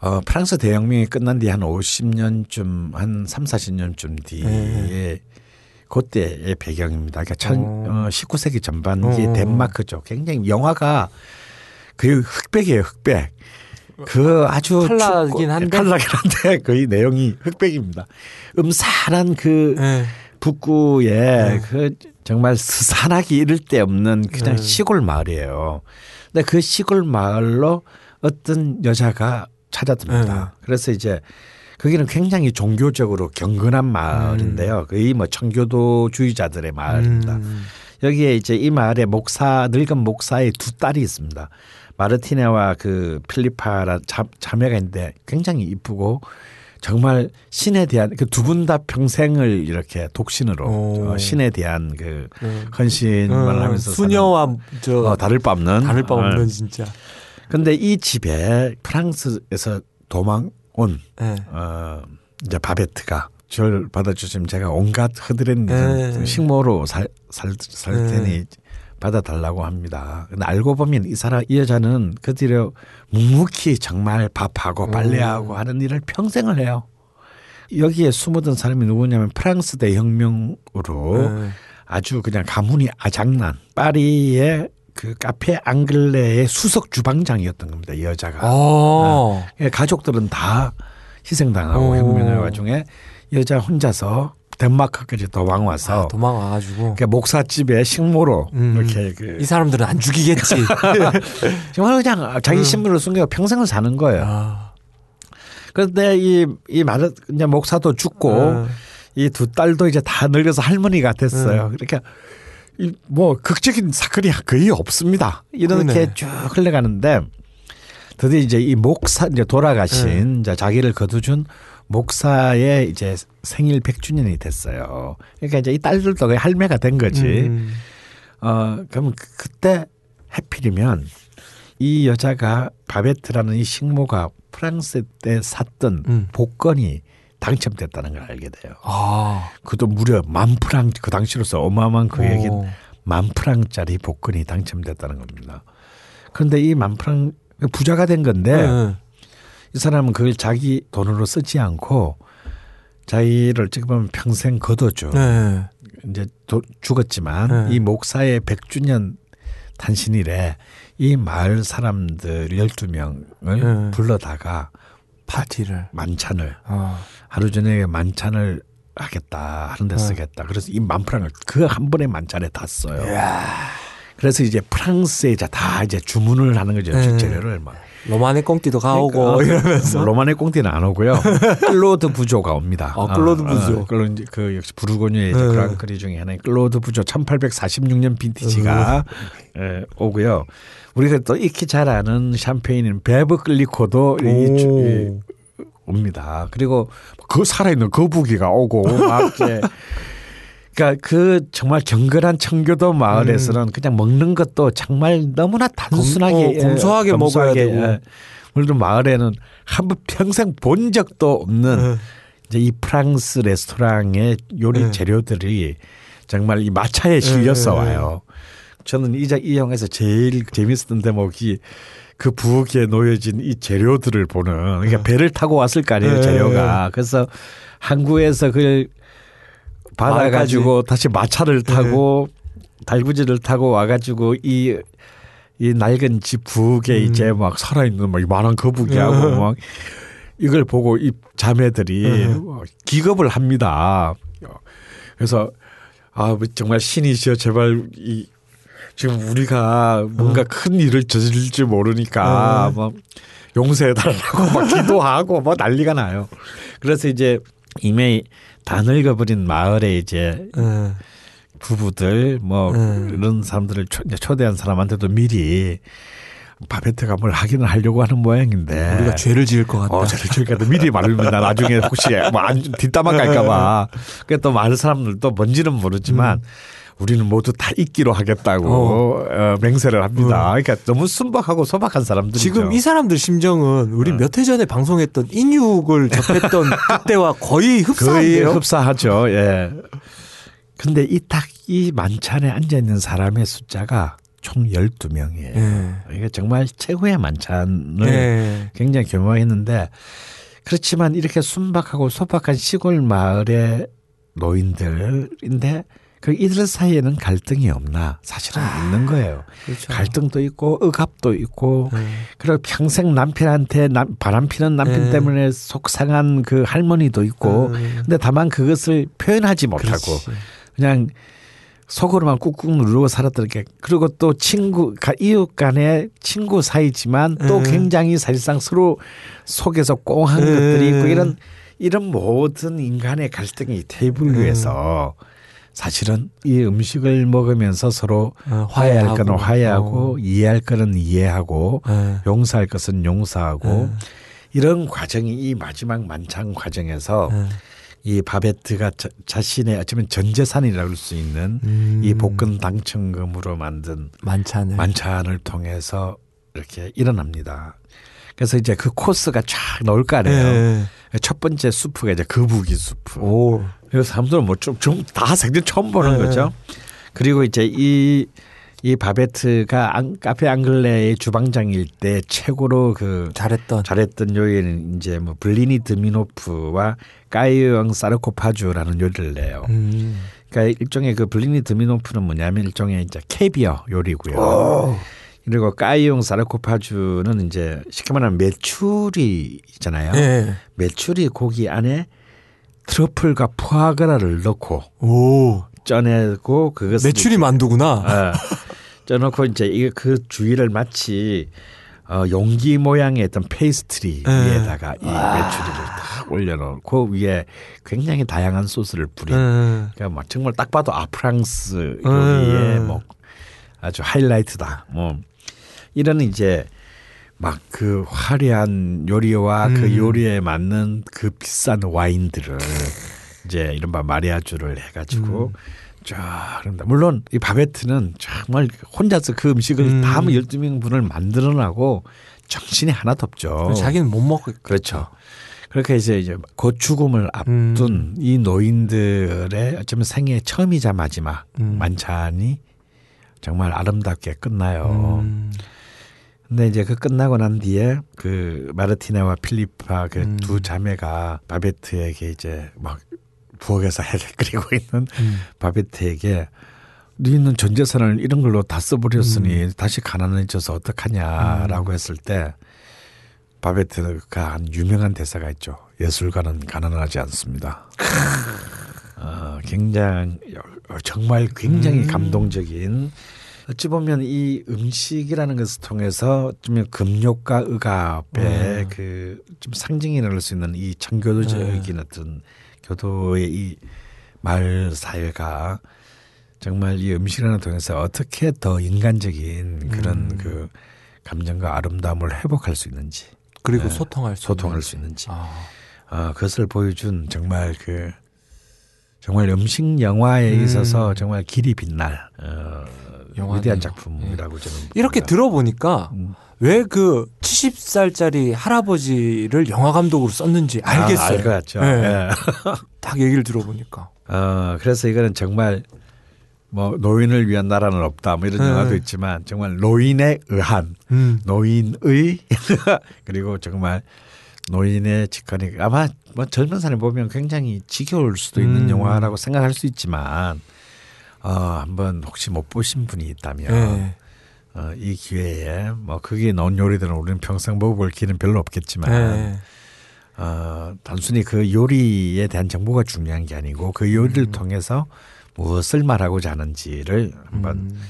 어, 프랑스 대혁명이 끝난 뒤 한 50년쯤 한 3, 40년쯤 뒤에 네. 그때의 배경입니다. 그러니까 천, 어. 어, 19세기 전반기 어. 덴마크죠. 굉장히 영화가 그 흑백이에요, 흑백. 그 아주 칼라긴 춥고- 한데? 칼라긴 한데 거의 내용이 흑백입니다. 음산한 그 네. 북구에 그 정말 스산하기 이를 데 없는 그냥 네. 시골 마을이에요. 근데 그 시골 마을로 어떤 여자가 찾아듭니다. 네. 그래서 이제 거기는 굉장히 종교적으로 경건한 마을인데요. 거의 뭐 청교도주의자들의 마을입니다. 음. 여기에 이제 이 마을에 목사 늙은 목사의 두 딸이 있습니다. 마르티네와 그 필리파라 자, 자매가 있는데 굉장히 이쁘고 정말 신에 대한 그 두 분 다 평생을 이렇게 독신으로 오. 어, 신에 대한 그 네. 헌신만 어, 하면서 수녀와 저 어, 다를 바 없는 다를 바 없는 어. 진짜. 근데 이 집에 프랑스에서 도망 온 네. 어, 이제 바베트가 저를 받아주시면 제가 온갖 허드렛 네. 식모로 살, 살, 살 네. 테니 받아달라고 합니다. 근데 알고 보면 이 사람 이 여자는 그 뒤로 묵묵히 정말 밥하고 빨래하고 하는 일을 평생을 해요. 여기에 숨어든 사람이 누구냐면 프랑스 대혁명으로 네. 아주 그냥 가문이 아장난 파리의 그 카페 앙글레의 수석 주방장이었던 겁니다. 이 여자가. 어. 예, 가족들은 다 희생당하고 오. 혁명의 와중에 여자 혼자서 덴마크까지 도망 와서 아, 도망 와가지고 그러니까 목사집에 식모로 음. 이렇게 그 이 사람들은 안 죽이겠지. 정말 그냥 자기 신분을 숨기고 평생을 사는 거예요. 아, 그런데 이이 이제 목사도 죽고 어. 이두 딸도 이제 다 늙어서 할머니가 됐어요. 그러니까 이뭐 극적인 사건이 거의 없습니다. 이렇게 그러네. 쭉 흘러가는데 드디어 이제 이 목사 이제 돌아가신 이제 자기를 거두준 목사의 이제 생일 100주년이 됐어요. 그러니까 이제 이 딸들도 거의 할매가 된 거지. 음. 어, 그럼 그- 그때 해필이면 이 여자가 바베트라는 이 식모가 프랑스 때 샀던 음. 복권이 당첨됐다는 걸 알게 돼요. 아, 그도 무려 만 프랑 그 당시로서 어마어마한 어. 만 프랑짜리 복권이 당첨됐다는 겁니다. 그런데 이 만 프랑 부자가 된 건데 네. 이 사람은 그걸 자기 돈으로 쓰지 않고 자기를 어떻게 보면 평생 거둬줘. 네. 이제 도- 죽었지만 네. 이 목사의 100주년 탄신일에 이 마을 사람들 12명을 네. 불러다가 파티를. 만찬을 아, 하루 저녁에 만찬을 하겠다 하는 데 네. 쓰겠다. 그래서 이 만프랑을 그 한 번에 만찬에 다 써요. 그래서 이제 프랑스에 이제 다 이제 주문을 하는 거죠. 네. 재료를 막. 로마네 꽁띠도 가오고 그러니까 이러면서. 로마네 꽁띠는 안 오고요. 클로드 부조가 옵니다. 아, 클로드 부조. 클로드 그 역시 부르고뉴의 네. grand cru 중에 하나인 클로드 부조 1846년 빈티지가 예, 오고요. 우리가 또 익히 잘 아는 샴페인인 베브 클리코도 이, 주- 이, 옵니다. 그리고 그 살아있는 거북이가 오고 막 이제 그러니까 그 정말 경건한 청교도 마을에서는 그냥 먹는 것도 정말 너무나 단순하게 어, 예, 검소하게 먹어야 되고. 예. 물론 마을에는 한 번 평생 본 적도 없는 네. 이제 이 프랑스 레스토랑의 요리 네. 재료들이 정말 이 마차에 실려서 네. 와요. 저는 이, 자- 이 영화에서 제일 재밌었던 대목이 그 부엌에 놓여진 이 재료들을 보는 그러니까 배를 타고 왔을 거 아니에요 네. 재료가 그래서 항구에서 그걸 받아가지고 다시 마차를 타고 달구지를 타고 와가지고 이 이 낡은 집 부엌에 이제 막 살아있는 막 이만한 거북이하고 막 이걸 보고 이 자매들이 기겁을 합니다. 그래서 아뭐 정말 신이시여 제발 이 지금 우리가 뭔가 큰 일을 저질지 모르니까 뭐 용서해달라고 막 기도하고 뭐 난리가 나요. 그래서 이제 이미 다 늙어버린 마을에 이제 네. 부부들 뭐 음. 이런 사람들을 초, 초대한 사람한테도 미리 바베트가 뭘 하기는 하려고 하는 모양인데 우리가 죄를 지을 것 같다. 어, 저를 저기까지 미리 말합니다. 나중에 혹시 뭐 안 뒷담화 갈까봐. 그러니까 또 많은 사람들도 뭔지는 모르지만 우리는 모두 다 잊기로 하겠다고 어. 맹세를 합니다. 그러니까 너무 순박하고 소박한 사람들이죠. 지금 이 사람들 심정은 우리 네. 몇해 전에 방송했던 인육을 접했던 그때와 거의 거의 흡사한데요. 흡사하죠. 예. 근데 이딱이 만찬에 앉아 있는 사람의 숫자가 총 12명이에요. 예. 이게 정말 최고의 만찬을 네. 굉장히 규모했는데 그렇지만 이렇게 순박하고 소박한 시골 마을의 노인들인데 그 이들 사이에는 갈등이 없나 사실은 있는 거예요. 그렇죠. 갈등도 있고 억압도 있고 네. 그리고 평생 남편한테 남, 바람 피는 남편 네. 때문에 속상한 그 할머니도 있고 음. 근데 다만 그것을 표현하지 못하고 그렇지. 그냥 속으로만 꾹꾹 누르고 살았던 게 그리고 또 친구 가- 이웃 간의 친구 사이지만 또 음. 굉장히 사실상 서로 속에서 꽁한 음. 것들이 있고 이런 이런 모든 인간의 갈등이 테이블 음. 위에서 사실은 이 음식을 먹으면서 서로 어, 화해할 거는 화해하고. 화해하고 어. 이해할 거는 이해하고 네. 용서할 것은 용서하고 음. 이런 과정이 이 마지막 만찬 과정에서 네. 이 바베트가 자, 자신의 어쩌면 전 재산이라고 할 수 있는 음. 이 복근 당첨금으로 만든 만찬을 만찬을 통해서 이렇게 일어납니다. 그래서 이제 그 코스가 쫙 나올 거 아니에요. 네. 첫 번째 수프가 이제 거북이 수프. 오. 그래서 사람들은 뭐좀다 생전 처음 보는 네. 거죠. 그리고 이제 이 이 바베트가 안, 카페 앙글레의 주방장일 때 최고로 그 잘했던. 잘했던 요리는 이제 뭐 블리니 드미노프와 cailles en sarcophage라는 요리를 내요. 음. 그러니까 일종의 그 blinis Demidoff는 뭐냐면 일종의 이제 캐비어 요리고요. 그리고 cailles en sarcophage는 이제 쉽게 말하면 메추리 있잖아요. 예. 메추리 고기 안에 트러플과 푸아그라를 넣고 오. 쪄내고 그것을 메추리 만두구나. 어, 쪄놓고 이제 이게 그 주위를 마치 어, 용기 모양의 어떤 페이스트리 예. 위에다가 이 메추리를 딱 올려놓고 위에 굉장히 다양한 소스를 뿌린. 음. 그러니까 막 정말 딱 봐도 아 프랑스 음. 요리의 뭐 아주 하이라이트다. 뭐 이런 이제 막 그 화려한 요리와 그 음. 요리에 맞는 그 비싼 와인들을 이제 이른바 마리아주를 해가지고 쫙 그런다. 물론 이 바베트는 정말 혼자서 그 음식을 음. 다 12명 분을 만들어나고 정신이 하나도 없죠. 자기는 못 먹고 그렇죠. 그렇게 이제 이제 곧 죽음을 앞둔 음. 이 노인들의 어쩌면 생애 처음이자 마지막 음. 만찬이 정말 아름답게 끝나요. 음. 근데 이제 그 끝나고 난 뒤에 그 마르티나와 필리파 그 음. 두 자매가 바베트에게 이제 막 부엌에서 해를 끓이고 있는 음. 바베트에게 너희는 전 재산을 이런 걸로 다 써버렸으니 음. 다시 가난해져서 어떡하냐라고 했을 때 바베트가 한 유명한 대사가 있죠. 예술가는 가난하지 않습니다. 어, 굉장히 어, 정말 굉장히 음. 감동적인 어찌 보면 이 음식이라는 것을 통해서 좀 금욕과 의갑의 음. 그좀 상징이 될수 있는 이 청교도적인 어떤 교도의 이 마을 사회가 정말 이 음식이라는 통해서 어떻게 더 인간적인 그런 음. 그 감정과 아름다움을 회복할 수 있는지 그리고 네. 소통할 수 소통할 있는지. 수 있는지 아. 어, 그것을 보여준 정말 그 정말 음식 영화에 음. 있어서 정말 길이 빛날 어, 영화네요. 위대한 작품이라고 저는 이렇게 봅니다. 들어보니까 음. 왜그 70살짜리 할아버지를 영화 감독으로 썼는지 알겠어요. 아, 알것 같죠. 네. 예. 딱 얘기를 들어보니까. 어, 그래서 이거는 정말 뭐 노인을 위한 나라는 없다 뭐 이런 네. 영화도 있지만 정말 노인에 의한 음. 노인의 그리고 정말 노인의 직관이 아마 뭐 젊은 사람이 보면 굉장히 지겨울 수도 있는 음. 영화라고 생각할 수 있지만 어 한번 혹시 못 보신 분이 있다면 네. 어, 이 기회에 뭐 거기에 나온 요리들은 우리는 평생 먹어볼 기회는 별로 없겠지만 네. 어, 단순히 그 요리에 대한 정보가 중요한 게 아니고 그 요리를 통해서 무엇을 말하고자 하는지를 한번 음.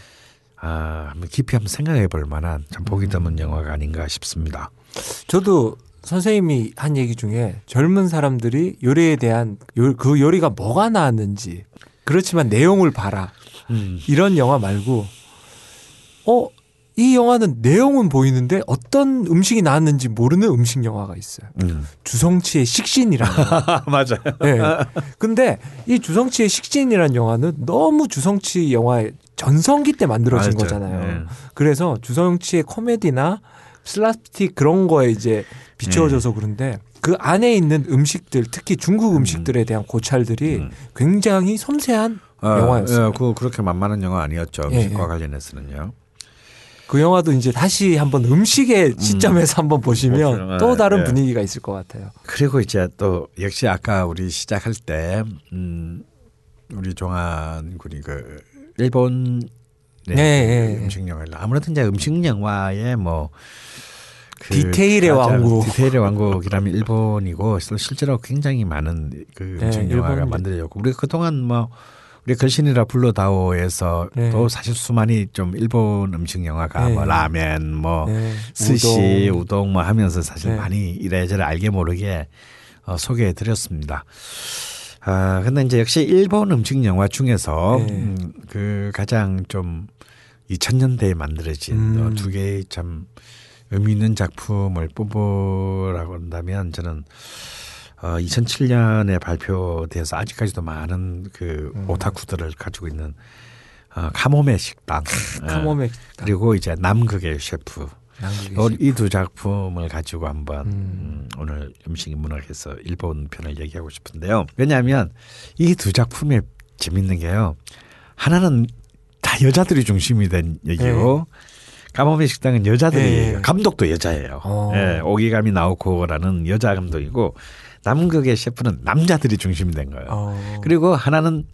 아, 한번 깊이 한번 생각해 볼 만한 참 보기 드문 영화가 아닌가 싶습니다. 저도 선생님이 한 얘기 중에 젊은 사람들이 요리에 대한 요, 그 요리가 뭐가 나왔는지 그렇지만 내용을 봐라 음. 이런 영화 말고 어 이 영화는 내용은 보이는데 어떤 음식이 나왔는지 모르는 음식 영화가 있어요. 음. 주성치의 식신이라는. 맞아요. 네. 근데 이 주성치의 식신이라는 영화는 너무 주성치 영화의 전성기 때 만들어진 맞아요. 거잖아요. 네. 그래서 주성치의 코미디나 슬라스틱 그런 거에 이제 비추어져서 네. 그런데 그 안에 있는 음식들 특히 중국 음식들에 대한 고찰들이 음. 굉장히 섬세한 어, 영화였어요. 예, 그 그렇게 만만한 영화 아니었죠. 예, 음식과 예. 관련해서는요. 그 영화도 이제 다시 한번 음식의 시점에서 한번 보시면 보시면, 또 다른 예. 분위기가 있을 것 같아요. 그리고 이제 또 역시 아까 우리 시작할 때 음, 우리 종한 군이 그 일본 네, 예, 예, 예. 음식 영화를 아무래도 이제 음식 영화의 뭐 그 디테일의 왕국. 디테일의 왕국이라면 일본이고 실제로 굉장히 많은 그 네, 음식 영화가 일본. 만들어졌고 우리가 그동안 뭐 우리 걸신이라 불러다오에서 네. 또 사실 수많이 좀 일본 음식 영화가 네. 뭐 라멘 뭐 네, 스시, 우동. 우동, 뭐 하면서 사실 네. 많이 이래저래 알게 모르게 어, 소개해 드렸습니다. 아, 근데 이제 역시 일본 음식 영화 중에서 네. 음, 그 가장 좀 2000년대에 만들어진 음. 어, 두 개의 참 의미 있는 작품을 뽑으라고 한다면 저는 어, 2007년에 발표돼서 아직까지도 많은 그 음. 오타쿠들을 가지고 있는 어, 카모메 식당 어, 카모메 그리고 이제 남극의 셰프 남극의 이두 작품을 가지고 한번 음. 음, 오늘 음식 문학에서 일본 편을 얘기하고 싶은데요. 왜냐하면 이 두 작품이 재밌는 게요. 하나는 여자들이 중심이 된 얘기고 가모메 식당은 여자들이에요. 네. 감독도 여자예요. 어. 예, 오기감이 나오고라는 여자 감독이고 남극의 셰프는 남자들이 중심이 된 거예요. 어. 그리고 하나는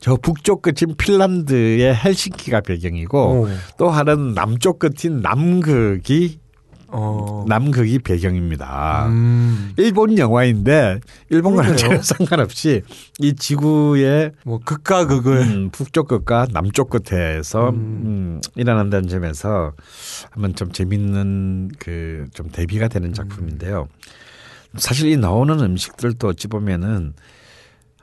저 북쪽 끝인 핀란드의 헬싱키가 배경이고 오. 또 하나는 남쪽 끝인 남극이 어. 남극이 배경입니다. 음. 일본 영화인데 일본과는. 전혀 상관없이 이 지구의 뭐 극과 극을 음, 북쪽 끝과 남쪽 끝에서 음. 음, 일어난다는 점에서 한번 좀 재밌는 그 좀 대비가 되는 작품인데요. 사실 이 나오는 음식들도 어찌 보면은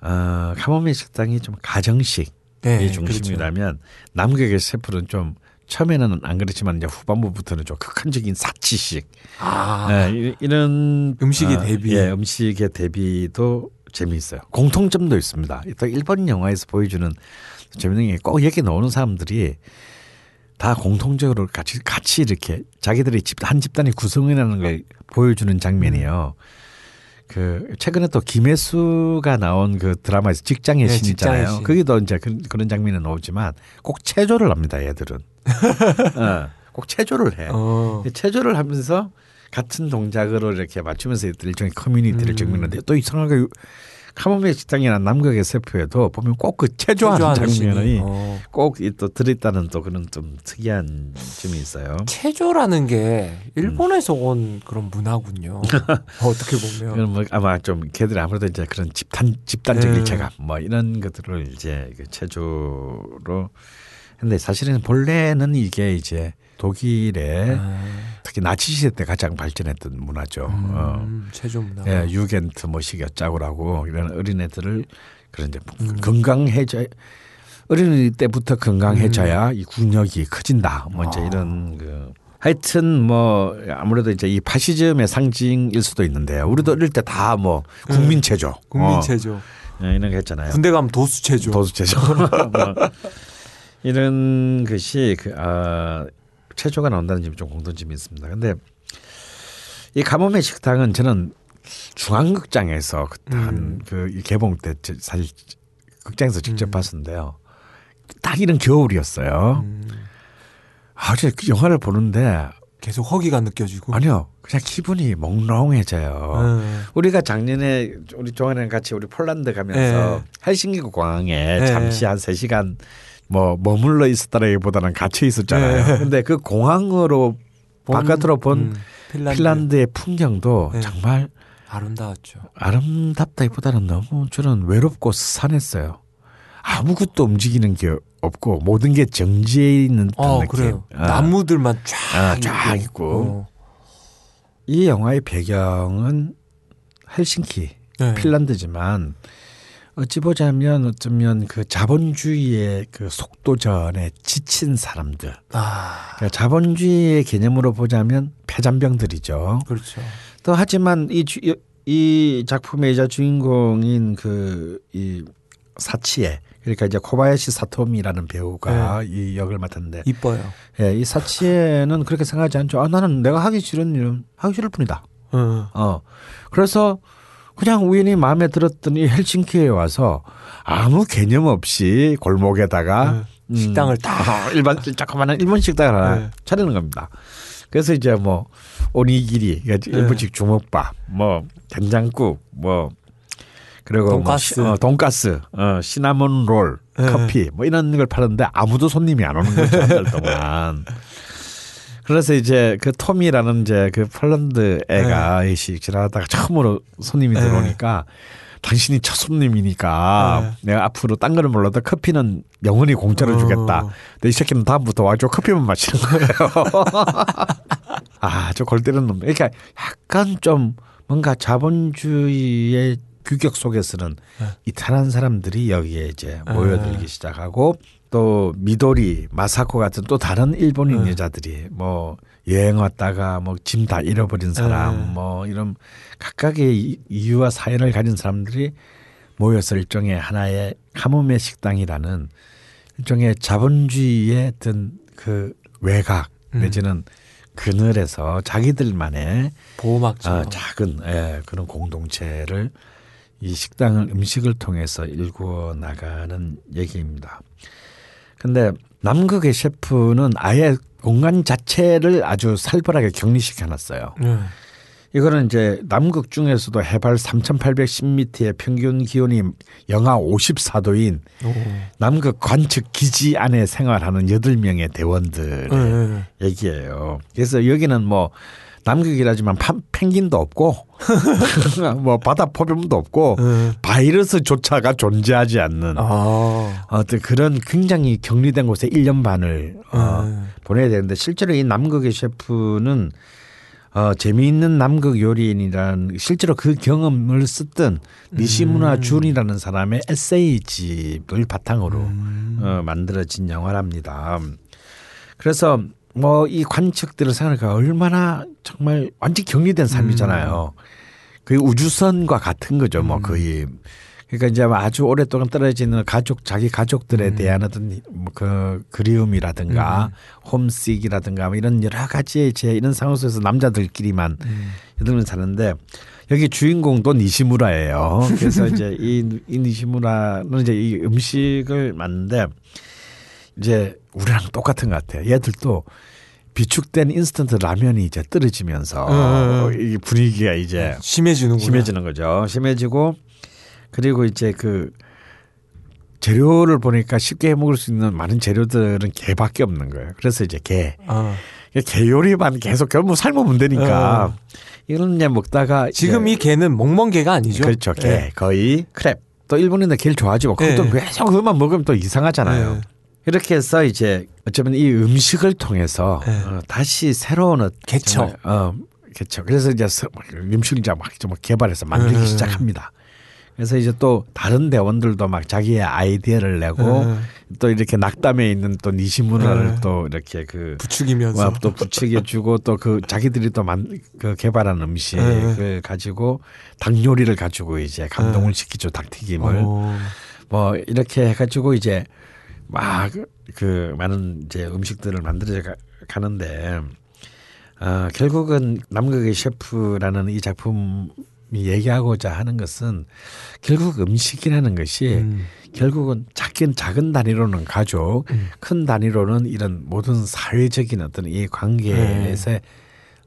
어, 카모메 식당이 좀 가정식 이 네, 중심이라면 남극의 셰프는 좀 처음에는 안 그렇지만 이제 후반부부터는 좀 극한적인 사치식 아. 네, 이- 이런 음식의 어, 대비. 예, 음식의 대비도 재미있어요. 공통점도 있습니다. 또 일본 영화에서 보여주는 재밌는 게 꼭 여기 나오는 사람들이 다 공통적으로 같이 같이 이렇게 자기들의 집한 집단이 구성이라는 걸 보여주는 장면이에요. 그 최근에 또 김혜수가 나온 그 드라마에서 직장의 네, 신 직장의. 신. 거기도 이제 그런, 그런 장면이 나오지만 꼭 체조를 합니다. 얘들은 어, 꼭 체조를 해. 어. 체조를 하면서 같은 동작으로 이렇게 맞추면서 일종의 커뮤니티를 음. 증명하는데 또 이상하게 카모메 식당이나 남극의 세포에도 보면 꼭 그 체조하는 체조하는 장면이. 어. 꼭또 들어있다는 또 그런 좀 특이한 점이 있어요. 체조라는 게 일본에서 온 그런 문화군요. 어떻게 보면. 뭐 아마 좀 걔들이 아무래도 이제 그런 집단 집단적 네. 일체감 뭐 이런 것들을 이제 그 체조로 근데 사실은 본래는 이게 이제 독일의 아, 특히 나치 시대 때 가장 발전했던 문화죠. 어. 음, 체조 문화. 예, 유겐트 뭐 식여짜고라고 이런 어린애들을 그런 이제 음. 건강해져 어린이 때부터 건강해져야 이 군역이 커진다. 뭐 이제 아. 이런 그 하여튼 뭐 아무래도 이제 이 파시즘의 상징일 수도 있는데 우리도 어릴 때 다 뭐 국민 체조, 국민 어, 체조. 예, 이런 거 했잖아요. 군대 가면 도수 체조. 도수 체조. 뭐 이런 것이 그 아, 체조가 나온다는 점이 좀 공통점이 있습니다. 근데 이 가뭄의 식당은 저는 중앙극장에서 그때 음. 한그 개봉 때 저- 사실 극장에서 직접 음. 봤었는데요. 딱 이런 겨울이었어요. 음, 아, 제그 영화를 보는데 계속 허기가 느껴지고. 아니요, 그냥 기분이 몽롱해져요. 네. 우리가 작년에 우리 조한이랑 같이 우리 폴란드 가면서 네. 헬싱키 공항에 네. 잠시 한 세시간 뭐 머물러 있었다라기보다는 갇혀 있었잖아요. 네. 근데 그 공항으로 본- 바깥으로 본 음, 핀란드. 핀란드의 풍경도 네. 정말 아름다웠죠. 아름답다기보다는 너무 저는 외롭고 스산했어요. 아무것도 움직이는 게 없고 모든 게 정지해 있는 듯한 어, 느낌. 아. 나무들만 쫙, 아, 쫙 있고. 이 영화의 배경은 헬싱키, 네. 핀란드지만 어찌 보자면 어쩌면 그 자본주의의 그 속도전에 지친 사람들. 아, 그러니까 자본주의의 개념으로 보자면 폐잔병들이죠. 그렇죠. 또 하지만 이, 주, 이 작품의 이자 주인공인 그 이 사치에 그러니까 이제 코바야시 사토미라는 배우가 이 역을 맡았는데 이뻐요. 예, 이 사치에는 그렇게 생각하지 않죠. 아, 나는 내가 하기 싫은 일은 하기 싫을 뿐이다. 어. 어. 그래서 그냥 우연히 마음에 들었던 이 헬싱키에 와서 아무 개념 없이 골목에다가 네. 식당을 딱. 어, 일반 조그마한 일본 식당을 하나 네. 차리는 겁니다. 그래서 이제 뭐 오니기리, 그러니까 네. 일본식 주먹밥, 뭐 된장국, 뭐 그리고 돈가스. 뭐 시, 어, 돈가스, 어, 시나몬 롤, 네. 커피 뭐 이런 걸 파는데 아무도 손님이 안 오는 거죠 한 달 동안. 그래서 이제 그 톰이라는 이제 그 폴란드 애가 이 지나가다가 처음으로 손님이 네. 들어오니까 당신이 첫 손님이니까 내가 앞으로 딴 거는 몰라도 커피는 영원히 공짜로 어. 주겠다. 근데 이 새끼는 다음부터 와줘 커피만 마시는 거예요. 아, 저 골 때리는 놈. 그러니까 약간 좀 뭔가 자본주의의 규격 속에서는 네. 이탈한 사람들이 여기에 이제 모여들기 시작하고 또 미도리, 마사코 같은 또 다른 일본인 네. 여자들이 뭐 여행 왔다가 뭐 짐 다 잃어버린 사람 네. 뭐 이런 각각의 이- 이유와 사연을 가진 사람들이 모여서 일종의 하나의 카모메 식당이라는 일종의 자본주의의 어떤 그 외곽 음. 내지는 그늘에서 자기들만의 보호막죠. 어, 작은 예, 그런 공동체를 이 식당을 음식을 통해서 일구어 나가는 얘기입니다. 근데 남극의 셰프는 아예 공간 자체를 아주 살벌하게 격리시켜 놨어요. 네. 이거는 이제 남극 중에서도 해발 3,810m의 평균 기온이 영하 54도인 오. 남극 관측 기지 안에 생활하는 8명의 대원들의 네, 네. 얘기예요. 그래서 여기는 뭐 남극이라지만 판- 펭귄도 없고 뭐 바다 포범도 없고 네. 바이러스조차가 존재하지 않는 아. 어떤 그런 굉장히 격리된 곳에 1년 반을 어, 네. 보내야 되는데 실제로 이 남극의 셰프는 어, 재미있는 남극 요리인이라는 실제로 그 경험을 썼던 니시무라 준이라는 사람의 에세이집을 바탕으로 어, 만들어진 영화랍니다. 그래서 뭐 이 관측들을 생각하니까 얼마나 정말 완전 격리된 삶이잖아요. 거의 우주선과 같은 거죠, 뭐 거의. 그러니까 이제 아주 오랫동안 떨어지는 가족 자기 가족들에 대한 어떤 뭐그 그리움이라든가 홈식이라든가 뭐 이런 여러 가지 제 이런 상황 속에서 남자들끼리만 여덟명 사는데 여기 주인공도 니시무라예요. 그래서 이제 이, 이 니시무라는 이제 이 음식을 만드는데 이제 우리랑 똑같은 것 같아요. 얘들도 비축된 인스턴트 라면이 이제 떨어지면서 어. 이 분위기가 이제 심해지는구나. 심해지는 거죠. 심해지고 그리고 이제 그 재료를 보니까 쉽게 해 먹을 수 있는 많은 재료들은 개밖에 없는 거예요. 그래서 이제 개. 아. 개 요리만 계속 결국 삶으면 되니까 어. 이런 이제 먹다가 지금 이제 이 개는 멍멍 개가 아니죠? 그렇죠. 개 네. 거의 크랩. 또 일본인들 개를 좋아하지 뭐 그것도 네. 계속 그것만 먹으면 또 이상하잖아요. 네. 이렇게 해서 이제 어쩌면 이 음식을 통해서 네. 어, 다시 새로운 어, 개척. 어, 개척. 그래서 이제 서- 막 음식을 이제 막, 좀 개발해서 만들기 네. 시작합니다. 그래서 이제 또 다른 대원들도 막 자기의 아이디어를 내고 네. 또 이렇게 낙담에 있는 또 니시무라를 네. 또 이렇게 그 부추기면서. 와, 또 부추겨 주고 또 그 자기들이 또만그 개발한 음식을 네. 가지고 닭 요리를 가지고 이제 감동을 시키죠 닭튀김을 어. 뭐 이렇게 해가지고 이제 막 그 많은 이제 음식들을 만들어 가- 가는데 어, 결국은 남극의 셰프라는 이 작품이 얘기하고자 하는 것은 결국 음식이라는 것이 음. 결국은 작은 작은 단위로는 가족, 큰 단위로는 이런 모든 사회적인 어떤 이 관계에서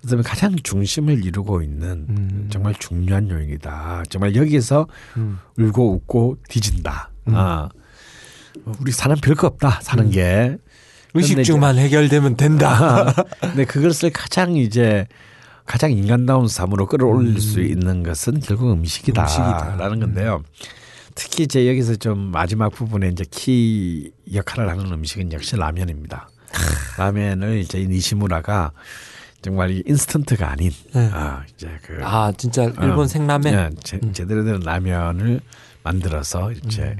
어쩌면 가장 중심을 이루고 있는 음. 정말 중요한 요인이다. 정말 여기서 음. 울고 웃고 뒤진다. 아. 우리 사람 별거 없다. 사는 게. 의식주만 해결되면 된다. 근데 그것을 가장 이제 가장 인간다운 삶으로 끌어올릴 수 있는 것은 결국 음식이다. 음식이다라는 건데요. 특히 이제 여기서 좀 마지막 부분에 이제 키 역할을 하는 음식은 역시 라면입니다. 라면을 이제 이 니시무라가 정말 이 인스턴트가 아닌 네. 아 이제 그 아 진짜 일본 어, 생라면. 예, 제, 제대로 된 라면을 만들어서 이제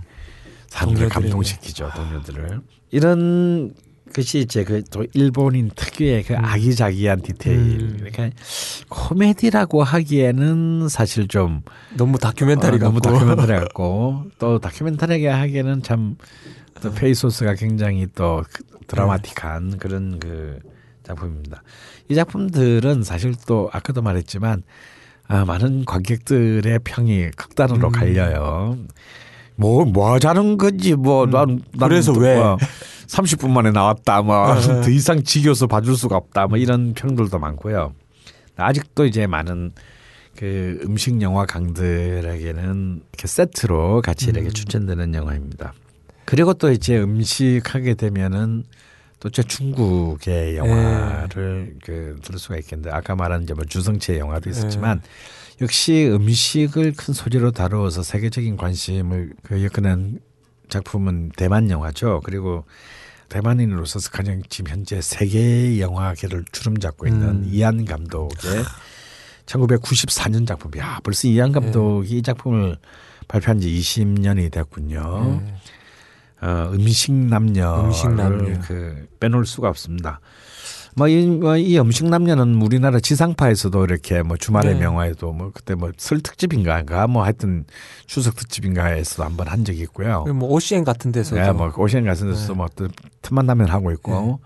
사람들을 음. 아. 감동시키죠 동료들을 이런 것이 이제 그 또 일본인 특유의 그 아기자기한 디테일 음. 그러니까 코미디라고 하기에는 사실 좀 너무 다큐멘터리 어, 너무. 다큐멘터리 같고 또 다큐멘터리하게 하기에는 참 또 페이소스가 굉장히 또 그- 드라마틱한 그런 그 작품입니다. 이 작품들은 사실 또 아까도 말했지만 아, 많은 관객들의 평이 극단으로 음. 갈려요. 뭐, 뭐 하자는 건지, 뭐, 난, 난 그래서 왜? 30분 만에 나왔다, 뭐, 네. 더 이상 지겨서 봐줄 수가 없다, 뭐, 이런 평들도 많고요. 아직도 이제 많은 그 음식 영화 강들에게는 이렇게 세트로 같이 이렇게 추천되는 영화입니다. 그리고 또 이제 음식 하게 되면은 또 이제 중국의 영화를 그 들을 수가 있겠는데 아까 말한 이제 뭐 주성치의 영화도 있었지만 역시 음식을 큰 소재로 다루어서 세계적인 관심을 그 엮어낸 작품은 대만 영화죠. 그리고 대만인으로서 가장 지금 현재 세계 영화계를 주름 잡고 있는 음. 이안 감독의 1994년 작품이야. 벌써 이안 감독이 이 작품을 발표한 지 20년이 됐군요. 네. 어, 음식 남녀를 음식 남녀. 그 빼놓을 수가 없습니다. 뭐이 뭐 이 음식 남녀는 우리나라 지상파에서도 이렇게 뭐 주말의 네. 명화에도 뭐 그때 뭐 설 특집인가가 뭐 하여튼 추석 특집인가에서 한번 한 적이 있고요. 뭐 오시엔 같은 데서도 네, 뭐 오시안 같은 데서 네. 뭐또 틈만 나면 하고 있고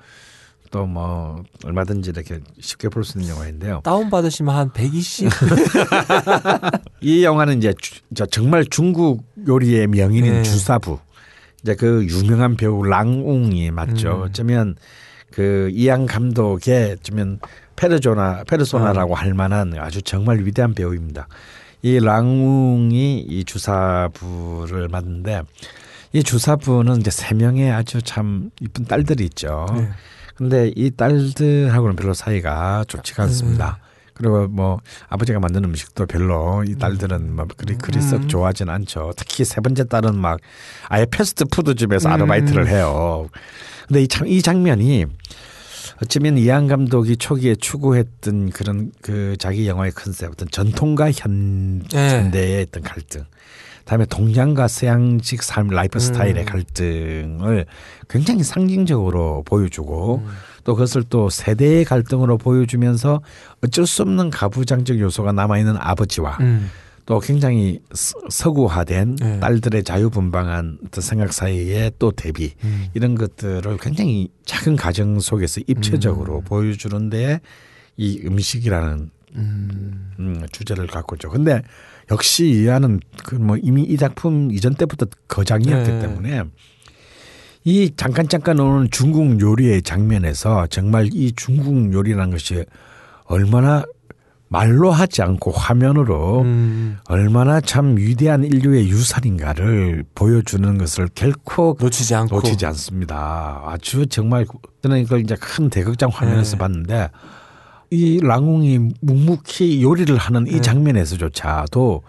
또뭐 얼마든지 이렇게 쉽게 볼 수 있는 영화인데요. 다운 받으시면 한 120. 이 영화는 이제 주- 저 정말 중국 요리의 명인인 네. 주사부 이제 그 유명한 배우 랑웅이 맞죠. 음. 어쩌면 그 이양 감독의 어쩌면 페르조나 페르소나라고 아. 할 만한 아주 정말 위대한 배우입니다. 이 랑웅이 이 주사부를 맡는데 이 주사부는 이제 세 명의 아주 참 이쁜 딸들이 있죠. 네. 근데 이 딸들하고는 별로 사이가 좋지가 음. 않습니다. 그리고 뭐 아버지가 만든 음식도 별로 이 딸들은 뭐 그리 그리 썩 음. 좋아하진 않죠. 특히 세 번째 딸은 막 아예 패스트푸드 집에서 음. 아르바이트를 해요. 근데 이 참 이 장면이 어쩌면 이안 감독이 초기에 추구했던 그런 그 자기 영화의 컨셉 어떤 전통과 현, 네. 현대의 어떤 갈등 다음에 동양과 서양식 삶 라이프 스타일의 음. 갈등을 굉장히 상징적으로 보여주고 음. 또 그것을 또 세대의 갈등으로 보여주면서 어쩔 수 없는 가부장적 요소가 남아있는 아버지와 음. 또 굉장히 서- 서구화된 네. 딸들의 자유분방한 생각 사이의 또 대비 음. 이런 것들을 굉장히 작은 가정 속에서 입체적으로 음. 보여주는데 이 음식이라는 음. 음, 주제를 갖고 있죠. 근데 역시 이하는 그 뭐 이미 이 작품 이전 때부터 거장이었기 네. 때문에 이 잠깐 잠깐 오는 중국 요리의 장면에서 정말 이 중국 요리라는 것이 얼마나 말로 하지 않고 화면으로 음. 얼마나 참 위대한 인류의 유산인가를 보여주는 것을 결코 놓치지 않고 놓치지 않습니다. 아주 정말 저는 이걸 이제 큰 대극장 화면에서 네. 봤는데 이 랑웅이 묵묵히 요리를 하는 이 네. 장면에서조차도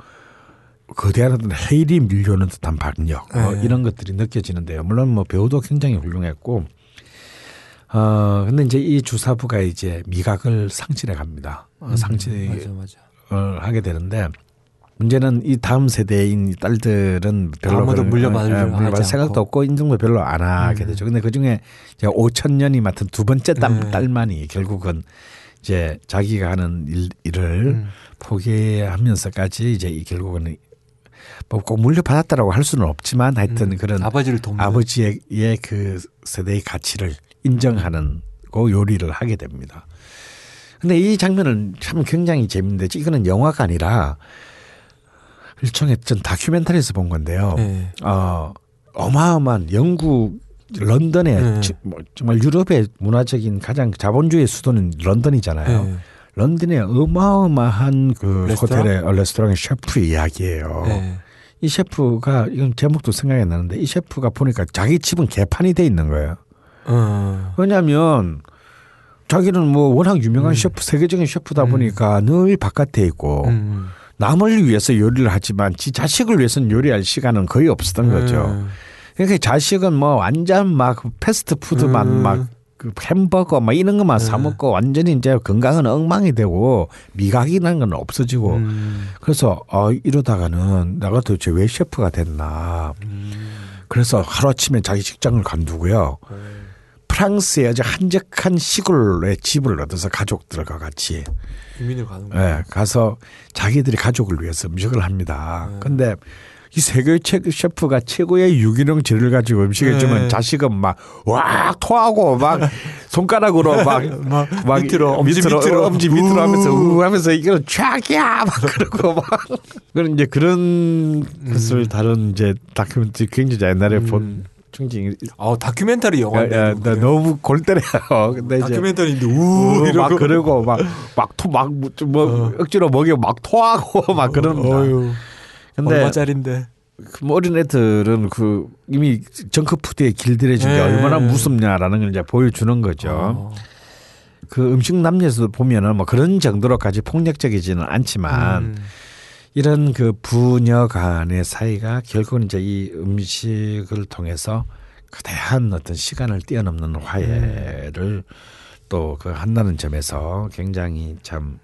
거대한 어떤 헤일이 밀려오는 듯한 박력 어, 네. 이런 것들이 느껴지는데요. 물론 뭐 배우도 굉장히 훌륭했고 어 근데 이제 이 주사부가 이제 미각을 상실해 갑니다. 어, 음, 상실 맞아 맞아. 을 하게 되는데 문제는 이 다음 세대인 이 딸들은 별로 아무도 물려받으려 예, 물려받을 하지 생각도. 없고 인정도 별로 안 하게 음. 되죠. 근데 그 중에 5천 년이 맡은 두 번째 딸, 네. 딸만이 결국은 이제 자기가 하는 일, 일을 음. 포기하면서까지 이제 이 결국은 뭐꼭 물려받았다라고 할 수는 없지만 하여튼 음. 그런 아버지를 돕는 아버지의 그 세대의 가치를 인정하는 그 요리를 하게 됩니다. 근데 이 장면은 참 굉장히 재밌는데 이거는 영화가 아니라 일종의 전 다큐멘터리에서 본 건데요. 네. 어, 어마어마한 영국 런던의 네. 지- 뭐 정말 유럽의 문화적인 가장 자본주의 수도는 런던이잖아요. 네. 런던의 어마어마한 그 레스토랑? 호텔의 어, 레스토랑의 셰프의 이야기예요. 네. 이 셰프가 이건 제목도 생각이 안 나는데 이 셰프가 보니까 자기 집은 개판이 돼 있는 거예요. 어. 왜냐하면 자기는 뭐 워낙 유명한 음. 셰프 세계적인 셰프다 음. 보니까 늘 바깥에 있고 음. 남을 위해서 요리를 하지만 지 자식을 위해서는 요리할 시간은 거의 없었던 거죠. 음. 그러니까 자식은 뭐 완전 막 패스트푸드만 음. 막그 햄버거 막 이런 것만 사 음. 먹고 완전히 이제 건강은 엉망이 되고 미각이라는 건 없어지고 음. 그래서 어 이러다가는 내가 도대체 왜 셰프가 됐나. 음. 그래서 하루아침에 자기 직장을 관두고요. 프랑스의 아주 한적한 시골에 집을 얻어서 가족들과 같이 이민을 가는. 예, 가서 자기들이 가족을 위해서 음식을 합니다. 근데 이 세계 최 셰프가 최고의 유기농 재료를 가지고 음식을 네. 주면 자식은 막 와 토하고 막 손가락으로 막, 막, 막 밑으로, 엄지 밑으로. 엄지 밑으로 우. 하면서 우 하면서 이거 쫙이야 막 그러고 막 그런 이제 그런 것을 다룬 이제 다큐멘터리 굉장히 옛날에 본 음. 충징 어 다큐멘터리 야, 야, 영화인데. 나 너무 골 때려요. 근데 다큐멘터리인데 우 우, 막 이러고 그러고 막막토막뭐 어. 억지로 먹여 막 토하고 막. 어휴. 근데 얼마짜린데? 그 어린 애들은 그 이미 정크푸드에 길들여진 게 네. 얼마나 무섭냐라는 걸 이제 보여주는 거죠. 어. 그 음식 남녀에서도 보면은 뭐 그런 정도로까지 폭력적이지는 않지만 음. 이런 그 부녀 간의 사이가 결국은 이제 이 음식을 통해서 거대한 어떤 시간을 뛰어넘는 화해를 또 그 한다는 점에서 굉장히 참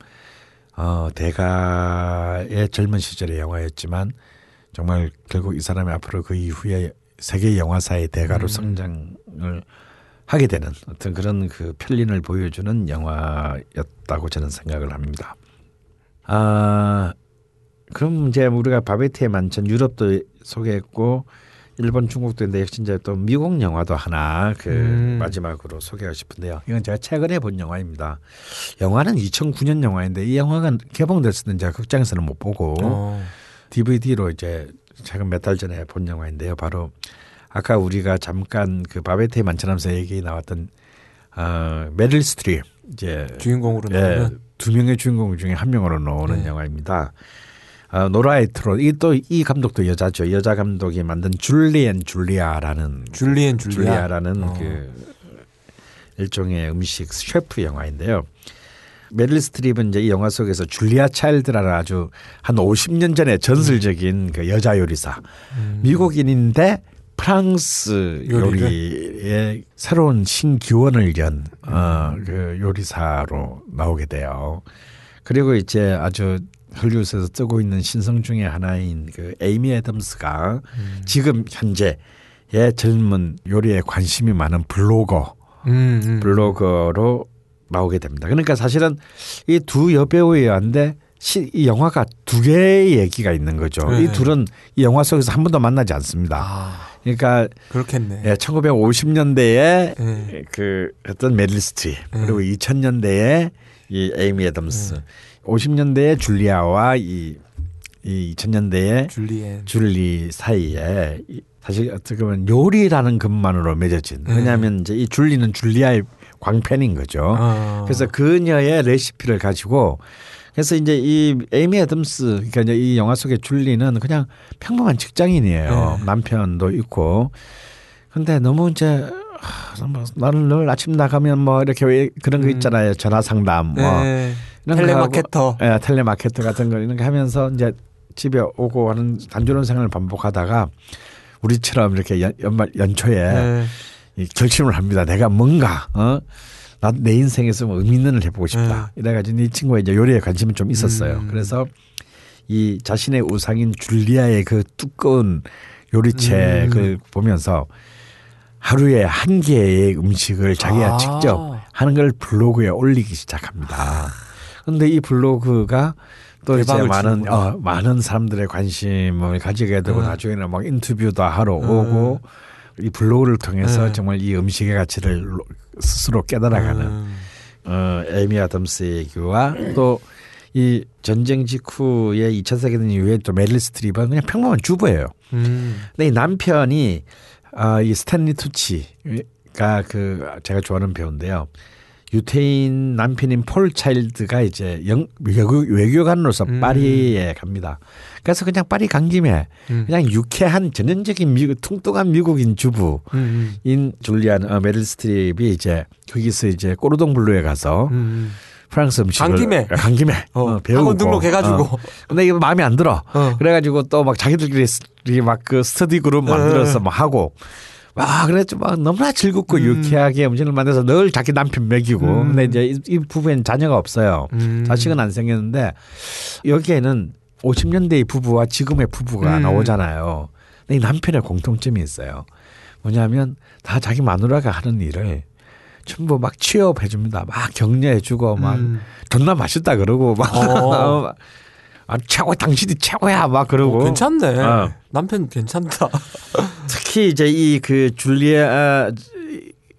어, 대가의 젊은 시절의 영화였지만 정말 결국 이 사람이 앞으로 그 이후에 세계 영화사의 대가로 성장을 하게 되는 어떤 그런 그 편린을 보여주는 영화였다고 저는 생각을 합니다. 아 그럼 이제 우리가 바베트의 만찬 유럽도 소개했고 일본 중국도 있는데 역시 이제 또 미국 영화도 하나 그 음. 마지막으로 소개하고 싶은데요. 이건 제가 최근에 본 영화입니다. 영화는 2009년 영화인데 이 영화가 개봉됐을 때 제가 극장에서는 못 보고 어. DVD로 이제 최근 몇 달 전에 본 영화인데요. 바로 아까 우리가 잠깐 그 바베트의 만찬하면서 얘기 나왔던 어, 메릴 스트립 이제 주인공으로 예, 나오는 두 명의 주인공 중에 한 명으로 나오는 네. 영화입니다. 어, 노라 에프론 이 또 이 감독도 여자죠. 여자 감독이 만든 줄리 앤 줄리아라는 줄리 앤 줄리아. 줄리아 라는 어. 그 일종의 음식 셰프 영화인데요. 메릴 스트립은 이제 이 영화 속에서 줄리아 차일드라는 아주 한 50년 전에 전설적인 그 여자 요리사 미국인인데 프랑스 요리를? 요리의 새로운 신기원을 연 어, 그 요리사로 나오게 돼요. 그리고 이제 아주 헐리우드에서 뜨고 있는 신성 중의 하나인 그 에이미 애덤스가 지금 현재의 젊은 요리에 관심이 많은 블로거 음, 음. 블로거로 나오게 됩니다. 그러니까 사실은 이 두 여배우였는데 시, 이 영화가 두 개의 얘기가 있는 거죠. 네. 이 둘은 이 영화 속에서 한 번도 만나지 않습니다. 아, 그러니까 그렇겠네. 예, 1950년대에 네. 그 어떤 메릴 스트립 네. 그리고 2000년대에 이 에이미 애덤스, 50년대에 줄리아와 이, 이 2000년대에 줄리엔. 줄리 사이에 이- 사실 어떻게 보면 요리라는 것만으로 맺어진. 네. 왜냐하면 이제 이 줄리는 줄리아의 광팬인 거죠. 어. 그래서 그녀의 레시피를 가지고 그래서 이제 이 에이미 애덤스 그러니까 이제 이 영화 속의 줄리는 그냥 평범한 직장인이에요. 네. 남편도 있고. 근데 너무 이제 하, 뭐 나는 늘 아침 나가면 뭐 이렇게 왜 그런 거 음. 있잖아요. 전화 상담 뭐 네. 텔레마케터. 예, 텔레마케터 같은 거 이런 거 하면서 이제 집에 오고 하는 단조로운 생활을 반복하다가 우리처럼 이렇게 연, 연말 연초에 네. 이 결심을 합니다. 내가 뭔가 어? 나내 인생에서 뭐 의미 있는 일 해보고 싶다. 이래가지고 이 친구가 이제 요리에 관심이 좀 있었어요. 음. 그래서 이 자신의 우상인 줄리아의 그 두꺼운 요리책을 음. 보면서 하루에 한 개의 음식을 자기가 아. 직접 하는 걸 블로그에 올리기 시작합니다. 근데 이 블로그가 또 이제 많은. 어, 많은 사람들의 관심을 가지게 되고 음. 나중에는 막 인터뷰도 하러 음. 오고 이 블로그를 통해서 음. 정말 이 음식의 가치를 스스로 깨달아가는 음. 어, 에미 아담스의 얘기와 또 이 전쟁 직후에 2차 세계대전 이후에 또 메릴 스트립은 그냥 평범한 주부예요. 음. 근데 이 남편이 아, 이 스탠리 투치가 그 제가 좋아하는 배우인데요. 유태인 남편인 폴 차일드가 이제 영, 외교, 외교관으로서 음. 파리에 갑니다. 그래서 그냥 파리 간 김에 음. 그냥 유쾌한 전형적인 미국, 뚱뚱한 미국인 주부 음. 인 줄리안 어, 메릴 스트립이 이제 거기서 이제 꼬르동 블루에 가서 음. 프랑스 음식을 간 김에. 간 김에 어, 어, 배우고 등록해가지고. 어. 근데 이거 마음에 안 들어. 어. 그래가지고 또 막 자기들끼리 막 그 스터디 그룹 만들어서 막 하고 와 그랬죠 막 너무나 즐겁고 유쾌하게 음식을 만들어서 늘 자기 남편 먹이고 음. 근데 이제 이, 이 부부에는 자녀가 없어요. 음. 자식은 안 생겼는데 여기에는 50년대의 부부와 지금의 부부가 음. 나오잖아요. 근데 이 남편의 공통점이 있어요. 뭐냐면 다 자기 마누라가 하는 일을 전부 막 취업해 줍니다. 막 격려해 주고 막 음. 존나 맛있다 그러고 막 어. 아, 최고 당신이 최고야 막 그러고 어, 괜찮네. 어. 남편 괜찮다. 특히 이제 이 그 줄리아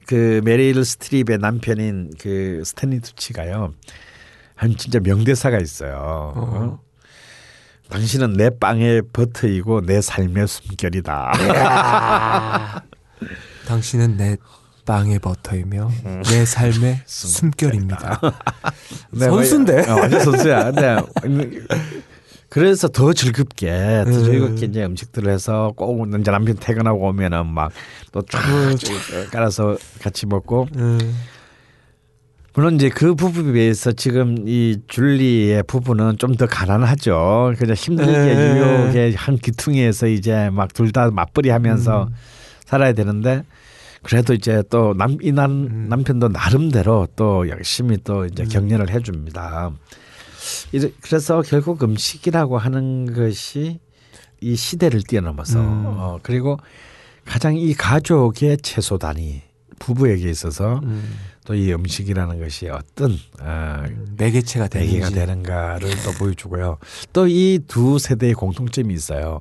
그 메릴 스트립의 남편인 그 스탠리 투치가요. 한 진짜 명대사가 있어요. 어? 당신은 내 빵의 버터이고 내 삶의 숨결이다. 당신은 내 빵의 버터이며 내 삶의 숨결입니다. 네, 선수인데? 어, 완전 선수야. 근데 그래서 더 즐겁게 더 음. 즐겁게 이제 음식들을 해서 꼭 이제 남편 퇴근하고 오면은 막 또쫙 깔아서 같이 먹고 음. 물론 이제 그 부부에 비해서 지금 이 줄리의 부부는 좀 더 가난하죠. 그냥 힘들게 네. 유혹에 한 기퉁이에서 이제 막 둘 다 맞벌이 하면서 살아야 되는데 그래도 이제 또 남 이남 남편도 나름대로 또 열심히 또 이제 격려를 해줍니다. 이제 그래서 결국 음식이라고 하는 것이 이 시대를 뛰어넘어서 음. 어, 그리고 가장 이 가족의 최소 단위 부부에게 있어서 음. 또이 음식이라는 것이 어떤 어, 매개체가 되는지. 매개가 되는가를 또 보여주고요. 또 이 두 세대의 공통점이 있어요.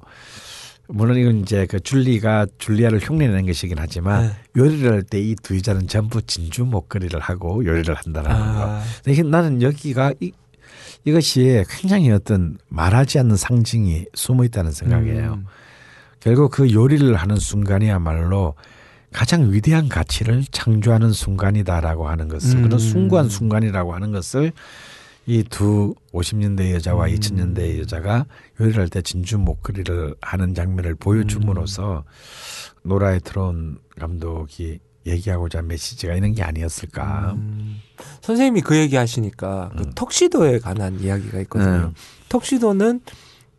물론 이건 이제 그 줄리가 줄리아를 흉내내는 것이긴 하지만 네. 요리를 할 때 이 두 여자는 전부 진주 목걸이를 하고 요리를 한다는 거. 아, 근데 이게 나는 여기가 이, 이것이 굉장히 어떤 말하지 않는 상징이 숨어 있다는 생각이에요. 음. 결국 그 요리를 하는 순간이야말로 가장 위대한 가치를 창조하는 순간이다라고 하는 것을 음. 그런 숭고한 순간이라고 하는 것을 이 두 50년대 여자와 음. 2000년대 여자가 요리를 할때 진주 목걸이를 하는 장면을 보여줌으로써 노라에 들어온 감독이 얘기하고자 한 메시지가 있는 게 아니었을까. 음. 선생님이 그 얘기 하시니까 그 음. 턱시도에 관한 이야기가 있거든요. 네. 턱시도는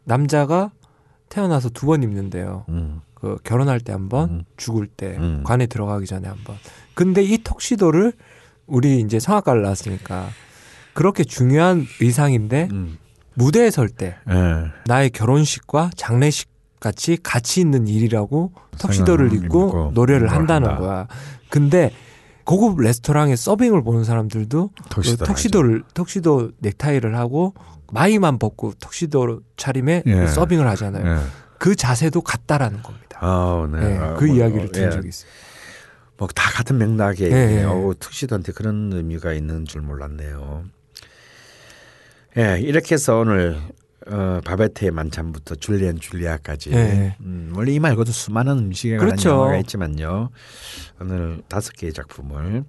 남자가 태어나서 두 번 입는데요. 음. 그 결혼할 때 한 번, 음. 죽을 때 음. 관에 들어가기 전에 한 번. 근데 이 턱시도를 우리 이제 성악가를 나왔으니까 그렇게 중요한 의상인데 음. 무대에 설때 예. 나의 결혼식과 장례식 같이 가치 있는 일이라고 턱시도를 입고 입고 노래를 뭘 한다는 한다. 거야. 근데 고급 레스토랑에 서빙을 보는 사람들도 턱시도 그 턱시도를 턱시도 넥타이를 하고 마이만 벗고 턱시도 차림에 예. 서빙을 하잖아요. 예. 그 자세도 같다라는 겁니다. 아, 네. 네, 아, 그 뭐, 이야기를 어, 들은 예. 적이 있어요. 뭐 다 같은 맥락에 예, 예, 예. 어, 툭시도한테 그런 의미가 있는 줄 몰랐네요. 예, 이렇게 해서 오늘 어, 바베트의 만찬부터 줄리엔 줄리아까지 예. 음, 원래 이 말고도 수많은 음식에 관한 그렇죠. 영화가 있지만요. 오늘 다섯 개의 작품을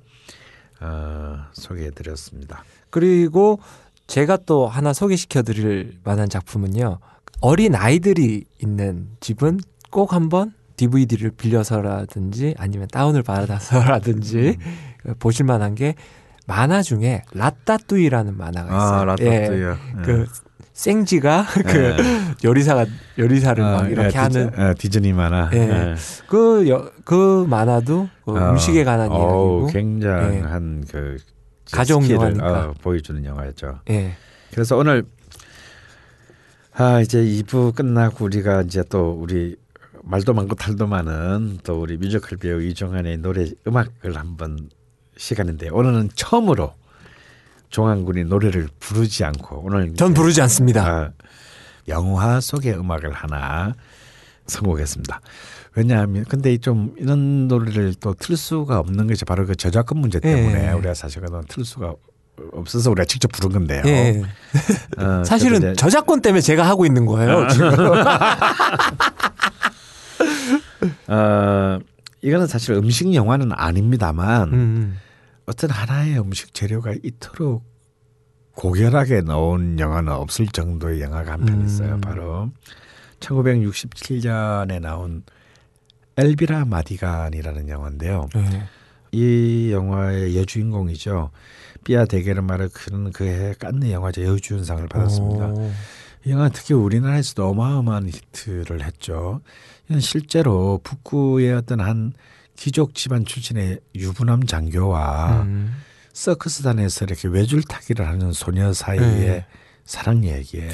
어, 소개해드렸습니다. 그리고 제가 또 하나 소개시켜 드릴 만한 작품은요. 어린 아이들이 있는 집은 꼭 한번 DVD를 빌려서라든지 아니면 다운을 받아서라든지 보실 만한 게 만화 중에 라따뚜이라는 만화가 있어요. 아, 라따뚜이요. 예, 예. 그 생지가 그 요리사가 요리사를 막 아, 이렇게 예, 하는 디즈, 예, 디즈니 만화. 예. 그, 여, 그 만화도 그 어, 음식에 관한 이야기고 굉장한 그 가족 영화니까. 어, 보여주는 영화였죠. 예. 그래서 오늘 아 이제 2부 끝나고 우리가 이제 또 우리 말도 많고 탈도 많은 또 우리 뮤지컬 배우 이종환의 노래 음악을 한번 시간인데 오늘은 처음으로 종환군이 노래를 부르지 않고 오늘 전 부르지 않습니다. 아, 영화 속의 음악을 하나 선곡했습니다. 왜냐하면 근데 좀 이런 노래를 또 틀 수가 없는 것이 바로 그 저작권 문제 때문에 예. 우리가 사실 그동안 틀 수가 없어서 우리가 직접 부른 건데요. 예. 어, 사실은 저작권 때문에 제가 하고 있는 거예요. 지금. 어, 이거는 사실 음식 영화는 아닙니다만 음. 어떤 하나의 음식 재료가 이토록 고결하게 나온 영화는 없을 정도의 영화가 한편 음. 있어요. 바로 1967년에 나온 엘비라 마디간이라는 영화인데요. 예. 이 영화의 여주인공이죠. 삐아 대게르마를 그런 그해 깐느 영화제 여주연상을 받았습니다. 오. 이 영화 특히 우리나라에서도 어마어마한 히트를 했죠. 실제로 북구의 어떤 한 귀족 집안 출신의 유부남 장교와 음. 서커스단에서 이렇게 외줄타기를 하는 소녀 사이의 네. 사랑 얘기예요.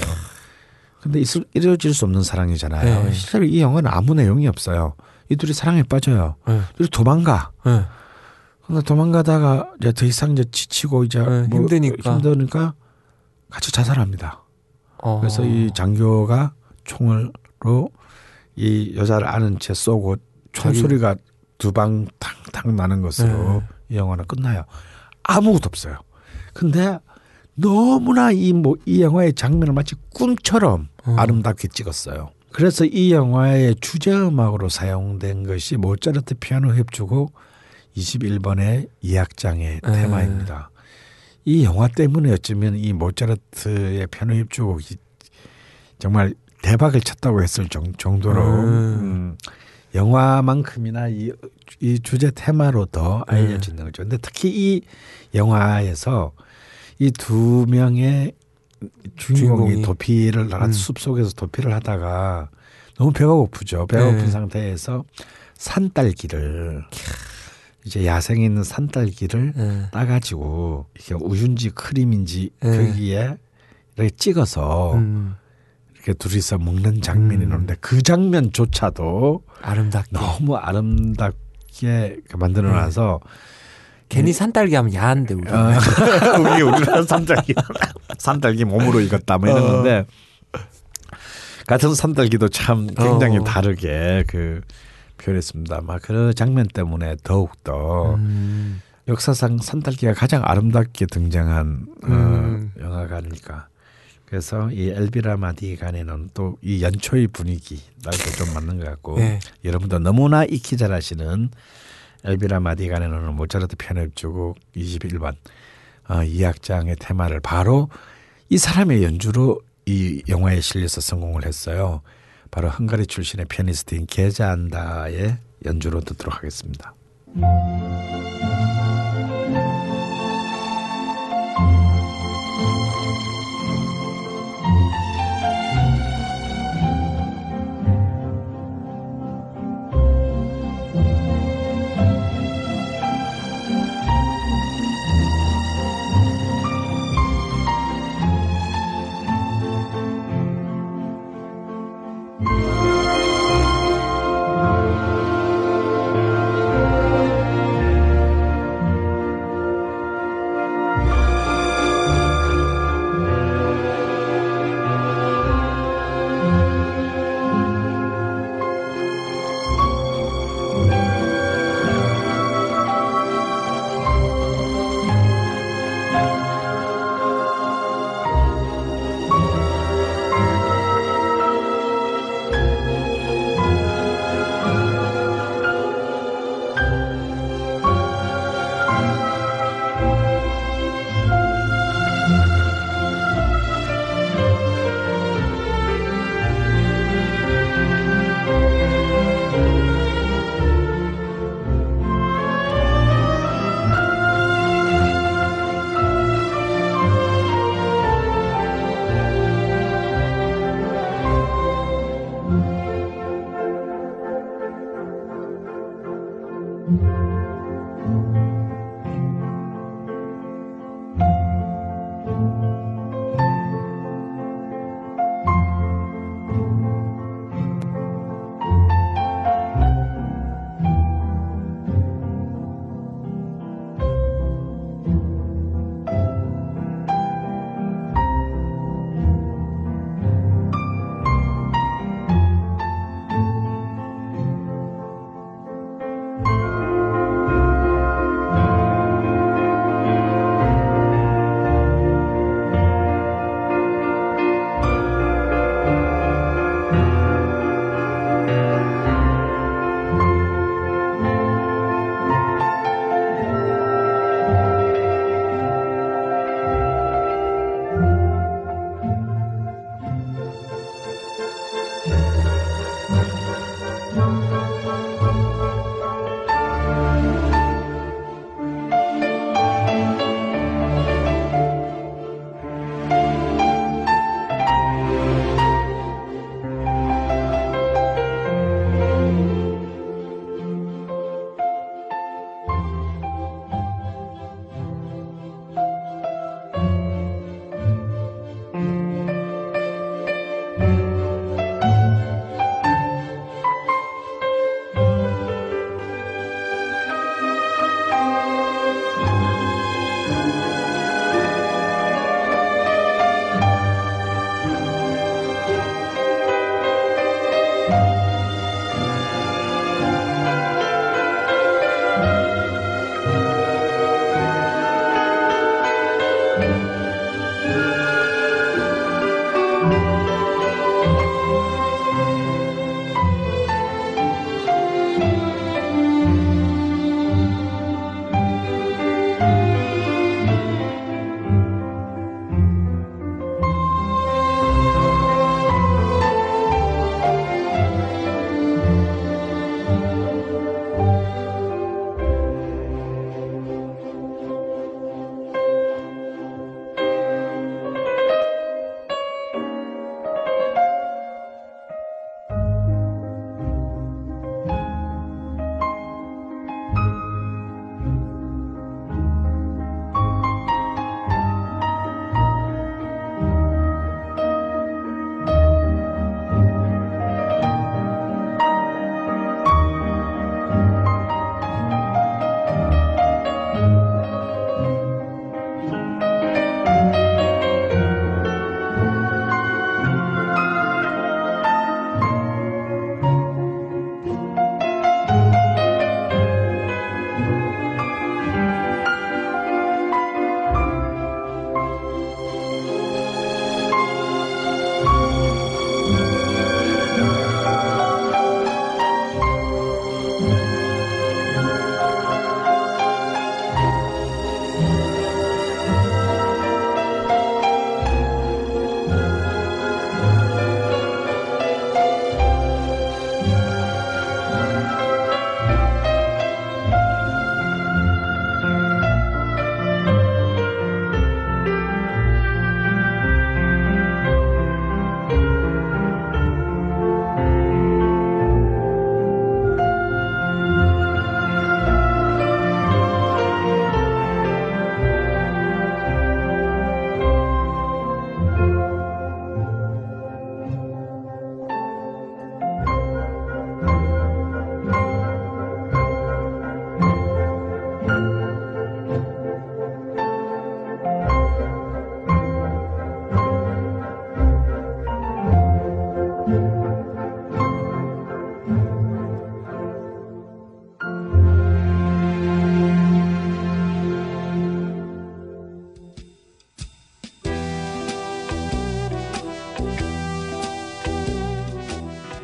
근데 있을, 이루어질 수 없는 사랑이잖아요. 네. 실제로 이 영화는 아무 내용이 없어요. 이 둘이 사랑에 빠져요. 예. 그리고 도망가. 예. 근데 도망가다가 이제 더 이상 이제 지치고 이제 네, 뭐 힘드니까. 힘드니까 같이 자살합니다. 어. 그래서 이 장교가 총을로 이 여자를 아는 채 쏘고 총소리가 두 방 탕탕 나는 것으로 네. 이 영화는 끝나요. 아무것도 없어요. 근데 너무나 이 뭐 이 영화의 장면을 마치 꿈처럼 어. 아름답게 찍었어요. 그래서 이 영화의 주제 음악으로 사용된 것이 모차르트 피아노 협주곡 21번의 이악장의 네. 테마입니다. 이 영화 때문에 어쩌면 이 모차르트의 피아노 협주곡이 정말 대박을 쳤다고 했을 정- 정도로 음. 음, 영화만큼이나 이, 이 주제 테마로 더 네. 알려지는 거죠. 근데 특히 이 영화에서 이 두 명의 주인공이, 주인공이. 도피를 음. 숲 속에서 도피를 하다가 너무 배가 고프죠. 배가 네. 고픈 상태에서 산딸기를 이제 야생에 있는 산딸기를 예. 따가지고 이렇게 우유인지 크림인지 네. 거기에 이렇게 찍어서 음. 이렇게 둘이서 먹는 장면이 음. 나오는데 그 장면조차도 아름답게. 너무 아름답게 만들어놔서 괜히 산딸기 하면 야한데 우리. 어, 우리 우리나라 산딸기 산딸기 몸으로 익었다 뭐 이런 어. 같은 산딸기도 참 굉장히 어. 다르게 그 표현했습니다. 막 그 장면 때문에 더욱 더 음. 역사상 산딸기가 가장 아름답게 등장한 음. 어, 영화가 아닐까. 그래서 이 엘비라 마디 간에는 또 이 연초의 분위기 날도 좀 맞는 것 같고 네. 여러분도 너무나 익히 잘 아시는 엘비라 마디 간에는 모차르트 편협주곡 21번 어, 이 악장의 테마를 바로 이 사람의 연주로 이 영화에 실려서 성공을 했어요. 바로 헝가리 출신의 피아니스트인 게자안다의 연주로 듣도록 하겠습니다.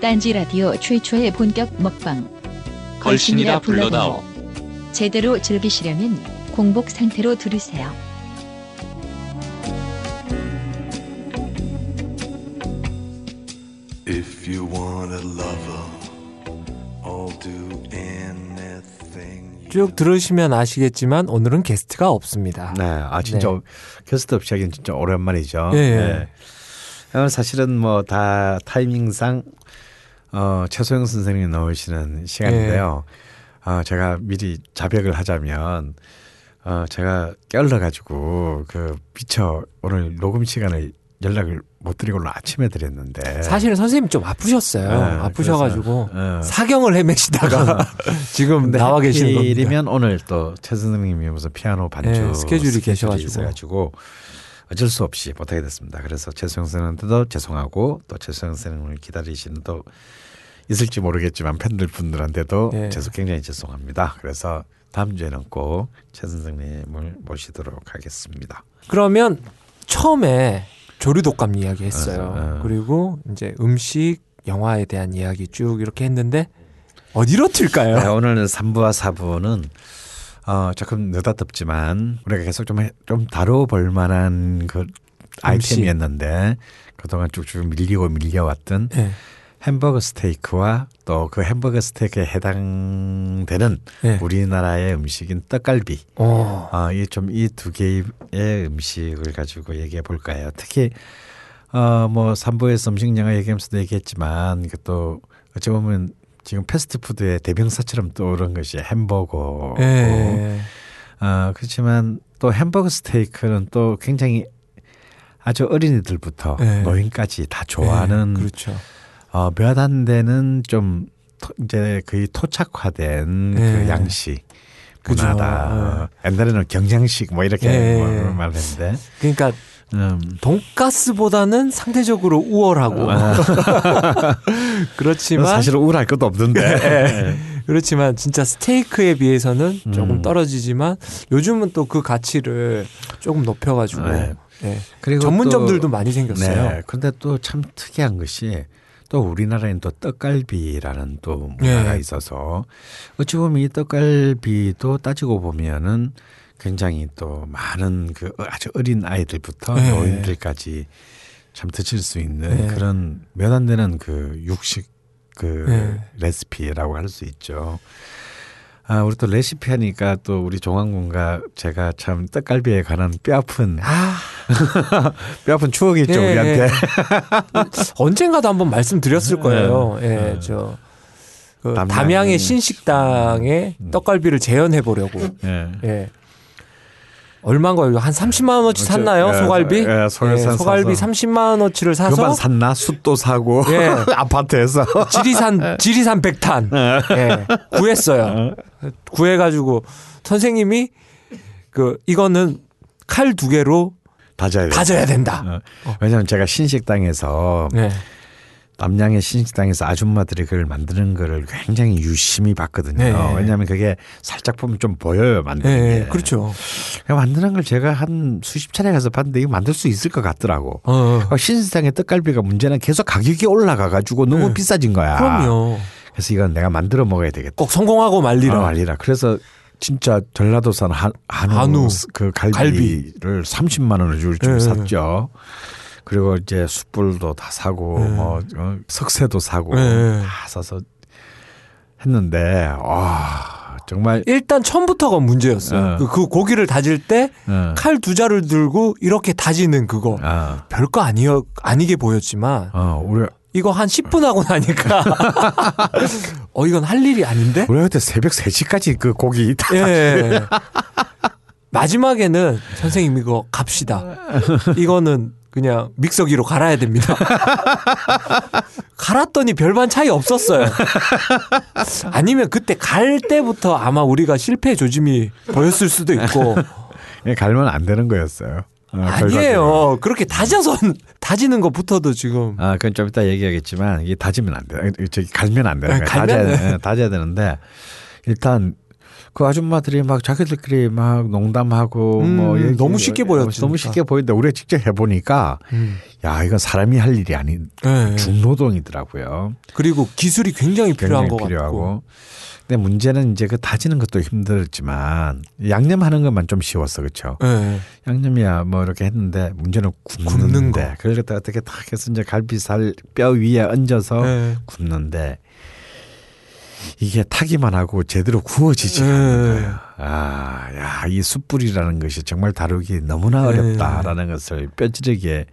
딴지 라디오 최초의 본격 먹방. 걸신이라 불러다오. 제대로 즐기시려면 공복 상태로 들으세요. If you want a lover, I'll do anything. 쭉 들으시면 아시겠지만 오늘은 게스트가 없습니다. 네, 아 진짜 네. 게스트 없이 하기는 진짜 오랜만이죠. 예, 예. 네. 어, 사실은 뭐 다 타이밍상 어, 최소영 선생님이 나오시는 시간인데요. 예. 어, 제가 미리 자백을 하자면 어, 제가 깨어러 가지고 그 미처 오늘 녹음 시간을 연락을 못 드리고 아침에 드렸는데 사실은 선생님 좀 아프셨어요. 네, 아프셔가지고 그래서, 어. 사경을 헤매시다가 지금 나와 계시는 겁니다. 하필이면 오늘 또최 선생님이 무슨 피아노 반주 네, 스케줄이 계셔가지고. 있어가지고 어쩔 수 없이 못하게 됐습니다. 그래서 최수영 선생님한테도 죄송하고 또 최수영 선생님을 기다리시는 또 있을지 모르겠지만 팬들 분들한테도 네. 죄송 굉장히 죄송합니다. 그래서 다음 주에는 꼭 최 선생님을 모시도록 하겠습니다. 그러면 처음에 조류 독감 이야기 했어요. 어, 어. 그리고 이제 음식, 영화에 대한 이야기 쭉 이렇게 했는데 어디로 튈까요? 네, 오늘은 3부와 4부는 어, 조금 느닷없지만 우리가 계속 좀, 해- 좀 다뤄볼 만한 그 아이템이었는데 그동안 쭉쭉 밀리고 밀려왔던 네. 햄버거 스테이크와 또 그 햄버거 스테이크에 해당되는 네. 우리나라의 음식인 떡갈비. 어, 아, 이좀 이 두 개의 음식을 가지고 얘기해 볼까요? 특히 어뭐 삼부에서 음식 영화 얘기하면서도 얘기했지만 이게 또 어찌 보면 지금 패스트푸드의 대명사처럼 떠오른 것이 햄버거. 예. 어, 그렇지만 또 햄버거 스테이크는 또 굉장히 아주 어린이들부터 네. 노인까지 다 좋아하는 예, 그렇죠. 어, 몇 안 되는 좀 토- 이제 거의 토착화된 네. 그 양식. 문화다. 어, 옛날에는 경양식 뭐 이렇게 네. 뭐 말했는데 그러니까 음, 돈가스보다는 상대적으로 우월하고 아. 그렇지만 사실 우울할 것도 없는데. 예. 그렇지만 진짜 스테이크에 비해서는 조금 음. 떨어지지만 요즘은 또 그 가치를 조금 높여가지고 네. 예. 그리고 전문점들도 또- 많이 생겼어요. 네. 근데 또 참 특이한 것이 또 우리나라에는 또 떡갈비라는 또 네. 문화가 있어서 어찌 보면 이 떡갈비도 따지고 보면은 굉장히 또 많은 그 아주 어린 아이들부터 네. 노인들까지 참 드실 수 있는 네. 그런 몇 안 되는 그 육식 그 네. 레시피라고 할 수 있죠. 아, 우리 또 레시피 하니까 또 우리 종환군과 제가 참 떡갈비에 관한 뼈아픈 아 뼈아픈 추억이 있죠 예, 우리한테. 예. 언젠가도 한번 말씀드렸을 거예요. 예, 네. 저그 담양. 담양의 신식당에 음. 떡갈비를 재현해 보려고. 예. 예. 얼마인가요? 한 30만 원어치 그렇죠. 샀나요? 예, 소갈비? 예, 소갈비 사서. 소갈비 30만 원어치를 사서 그만 샀나 숯도 사고 예. 아파트에서 지리산 지리산 백탄 예, 구했어요. 구해 가지고 선생님이 그 이거는 칼 두 개로 다져야 돼. 다져야 된다. 어. 왜냐하면 제가 신식당에서 네. 남양의 신식당에서 아줌마들이 그걸 만드는 거를 굉장히 유심히 봤거든요. 네. 왜냐하면 그게 살짝 보면 좀 보여요 만드는 예, 게. 그렇죠. 그냥 만드는 걸 제가 한 수십 차례 가서 봤는데 이거 만들 수 있을 것 같더라고. 어, 어. 어, 신식당의 떡갈비가 문제는 계속 가격이 올라가 가지고 너무 네. 비싸진 거야. 그럼요. 그래서 이건 내가 만들어 먹어야 되겠다. 꼭 성공하고 말리라. 아, 알리라. 그래서 진짜 전라도산 한, 한우, 한우. 그 갈비를 30만 원을 줄줄 예, 샀죠. 그리고 이제 숯불도 다 사고 예. 뭐 어, 석쇠도 사고 예. 다 사서 했는데 와 정말 일단 처음부터가 문제였어요. 어. 그, 그 고기를 다질 때 칼 두 자를 들고 이렇게 다지는 그거 아, 별거 아니어 아니게 보였지만 어, 우리 이거 한 10분 하고 나니까 어 이건 할 일이 아닌데? 우리 그때 새벽 3시까지 그 고기 다 예. 마지막에는 선생님 이거 갑시다. 이거는 그냥 믹서기로 갈아야 됩니다. 갈았더니 별반 차이 없었어요. 아니면 그때 갈 때부터 아마 우리가 실패 조짐이 보였을 수도 있고 예, 갈면 안 되는 거였어요. 어, 결과적으로. 아니에요. 그렇게 다져서 다지는 것부터도 지금 아, 그건 좀 이따 얘기하겠지만 이게 다지면 안 돼. 저기 갈면 안 되는 네, 거야. 갈면- 다져야, 예, 다져야 되는데 일단 그 아줌마들이 막 자기들끼리 막 농담하고 음, 뭐 얘기- 너무 쉽게 보였으니까. 너무 쉽게 보이는데 우리가 직접 해보니까 음. 야 이건 사람이 할 일이 아닌 네. 중노동이더라고요. 그리고 기술이 굉장히 필요한 굉장히 것 필요하고. 같고. 근데 문제는 이제 그 다지는 것도 힘들었지만 양념하는 것만 좀 쉬웠어, 그렇죠? 네. 양념이야 뭐 이렇게 했는데 문제는 굽는데 굽는 거. 그걸 갖다 어떻게 딱 해서 이제 갈비살 뼈 위에 얹어서 네. 굽는데 이게 타기만 하고 제대로 구워지지 네. 않는. 아, 야, 이 숯불이라는 것이 정말 다루기 너무나 네. 어렵다라는 것을 뼈저리게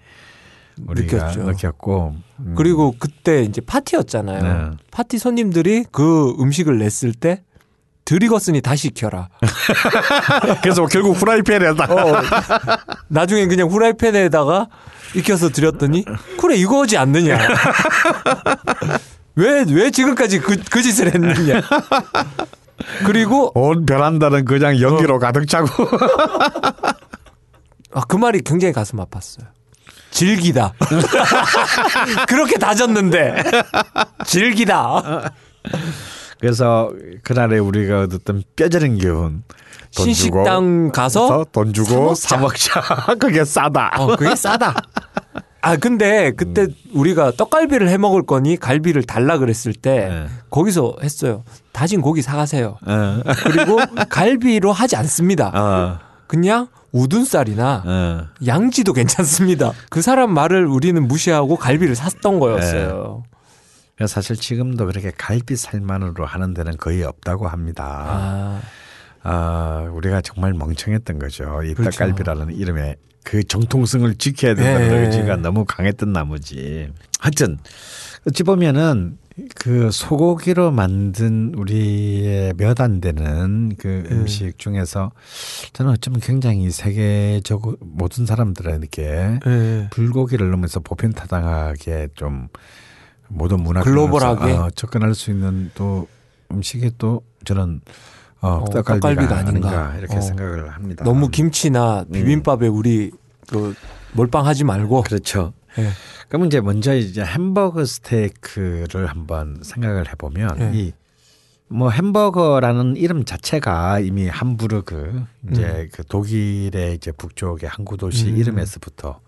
우리가 느꼈죠. 느꼈고 음. 그리고 그때 이제 파티였잖아요. 네. 파티 손님들이 그 음식을 냈을 때 드리거스니 다시 익혀라. 그래서 결국 후라이팬에다 어, 나중엔 그냥 후라이팬에다가 익혀서 드렸더니 그래 이거지 않느냐. 왜, 왜 지금까지 그, 그 짓을 했느냐. 그리고 온 베란다는 그냥 연기로 가득 차고 아, 그 말이 굉장히 가슴 아팠어요. 질기다. 그렇게 다졌는데 질기다. 그래서 그날에 우리가 얻었던 뼈저린 기운 돈 신식당 주고 가서 돈 주고 사사 먹자 그게 싸다 어, 그게 싸다. 아 근데 그때 우리가 떡갈비를 해 먹을 거니 갈비를 달라 그랬을 때 네. 거기서 했어요. 다진 고기 사가세요. 어. 그리고 갈비로 하지 않습니다. 어, 그냥 우둔살이나 어. 양지도 괜찮습니다. 그 사람 말을 우리는 무시하고 갈비를 샀던 거였어요. 그래서 사실 지금도 그렇게 갈비 살만으로 하는 데는 거의 없다고 합니다. 아, 아, 우리가 정말 멍청했던 거죠. 이 그렇죠. 떡갈비라는 이름에 그 정통성을 지켜야 된다는 네. 의지가 너무 강했던 나머지. 하여튼 어찌 보면은 그 소고기로 만든 우리의 몇 안 되는 그 네. 음식 중에서 저는 어쩌면 굉장히 세계적 모든 사람들에게 네. 불고기를 넣으면서 보편타당하게 좀 모든 문화 글로벌하게? 어, 접근할 수 있는 또 음식이 또 저는 어, 어, 떡갈비가, 떡갈비가 아닌가, 아닌가. 이렇게 어. 생각을 합니다. 너무 김치나 비빔밥에 우리 그 몰빵하지 말고 그렇죠. 예. 그럼 이제 먼저 이제 햄버거 스테이크를 한번 생각을 해보면 네. 이뭐 햄버거라는 이름 자체가 이미 함부르그 이제 그 독일의 이제 북쪽의 항구 도시 음. 이름에서부터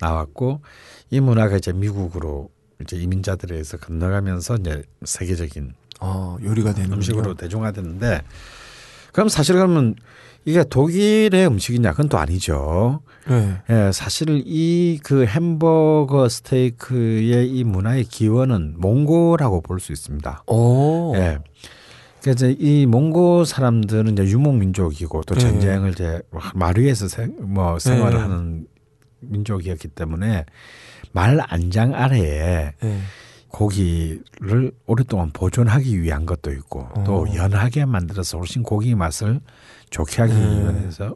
나왔고 이 문화가 이제 미국으로 이제 이민자들에 의해서 건너가면서 이제 세계적인 어, 요리가 되는 음식으로 대중화됐는데 그럼 사실 그러면 이게 독일의 음식이냐 그건 또 아니죠. 네. 예, 사실 이 그 햄버거 스테이크의 이 문화의 기원은 몽고라고 볼 수 있습니다. 오. 예. 그래서 이 몽고 사람들은 이제 유목 민족이고 또 네. 전쟁을 이제 마루에서 생, 뭐 생활을 네. 하는 민족이었기 때문에 말 안장 아래에 네. 고기를 오랫동안 보존하기 위한 것도 있고 또 어. 연하게 만들어서 훨씬 고기 맛을 좋게 하기 네. 위해서